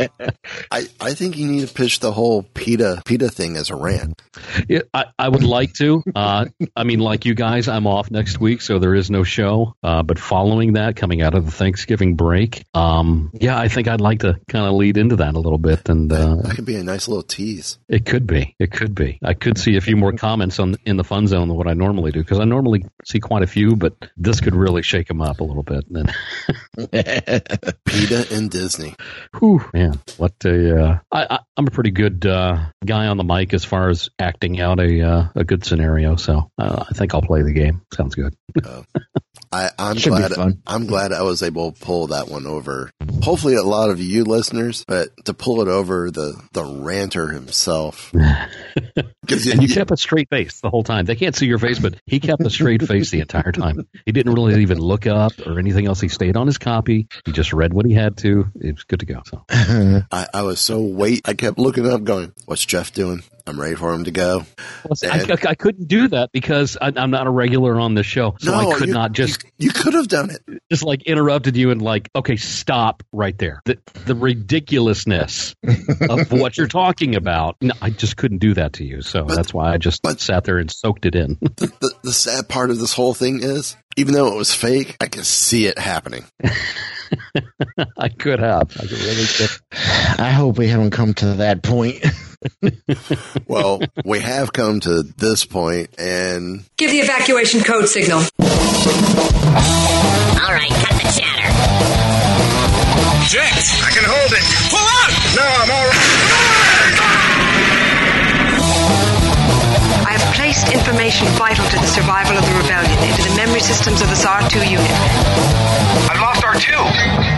I, I think you need to pitch the whole PETA PETA thing as a rant. Yeah, I, I would like to. Uh, I mean, like you guys, I'm off next week, so there is no show. Uh, but following that, coming out of the Thanksgiving break, um, yeah, I think I'd like to kind of lead into that a little bit, and uh, That could be a nice little tease. it could be, it could be. I could see a few more comments on in the fun zone than what I normally do because I normally see quite a few, but this could really shake them up a little bit. And then, PETA and Disney. whew, man, what a! Uh, I, I, I'm a pretty good uh, guy on the mic as far as acting out a uh, a good scenario, so uh, I think I'll play the game. Sounds good. I, I'm Should glad. I'm glad I was able to pull that one over. Hopefully a lot of you listeners, but to pull it over the the ranter himself. And you kept a straight face the whole time. They can't see your face, but he kept a straight face the entire time. He didn't really even look up or anything else. He stayed on his copy. He just read what he had to. It was good to go. So I, I was so wait. I kept looking up, going, "What's Jeff doing? I'm ready for him to go." I, I, I couldn't do that because I, I'm not a regular on this show, so I could you- not just You, you could have done it. just like interrupted you and like, okay, stop right there. The, the ridiculousness of what you're talking about. No, I just couldn't do that to you. So But- that's why I just but- sat there and soaked it in. The, the sad part of this whole thing is, even though it was fake, I could see it happening. I could have. I could really could. I hope we haven't come to that point. Well, we have come to this point, and Give the evacuation code signal. All right, cut the chatter. Jinx, I can hold it. Pull up! No, I'm all right. I have placed information vital to the survival of the rebellion into the memory systems of this R2 unit. I've lost R2.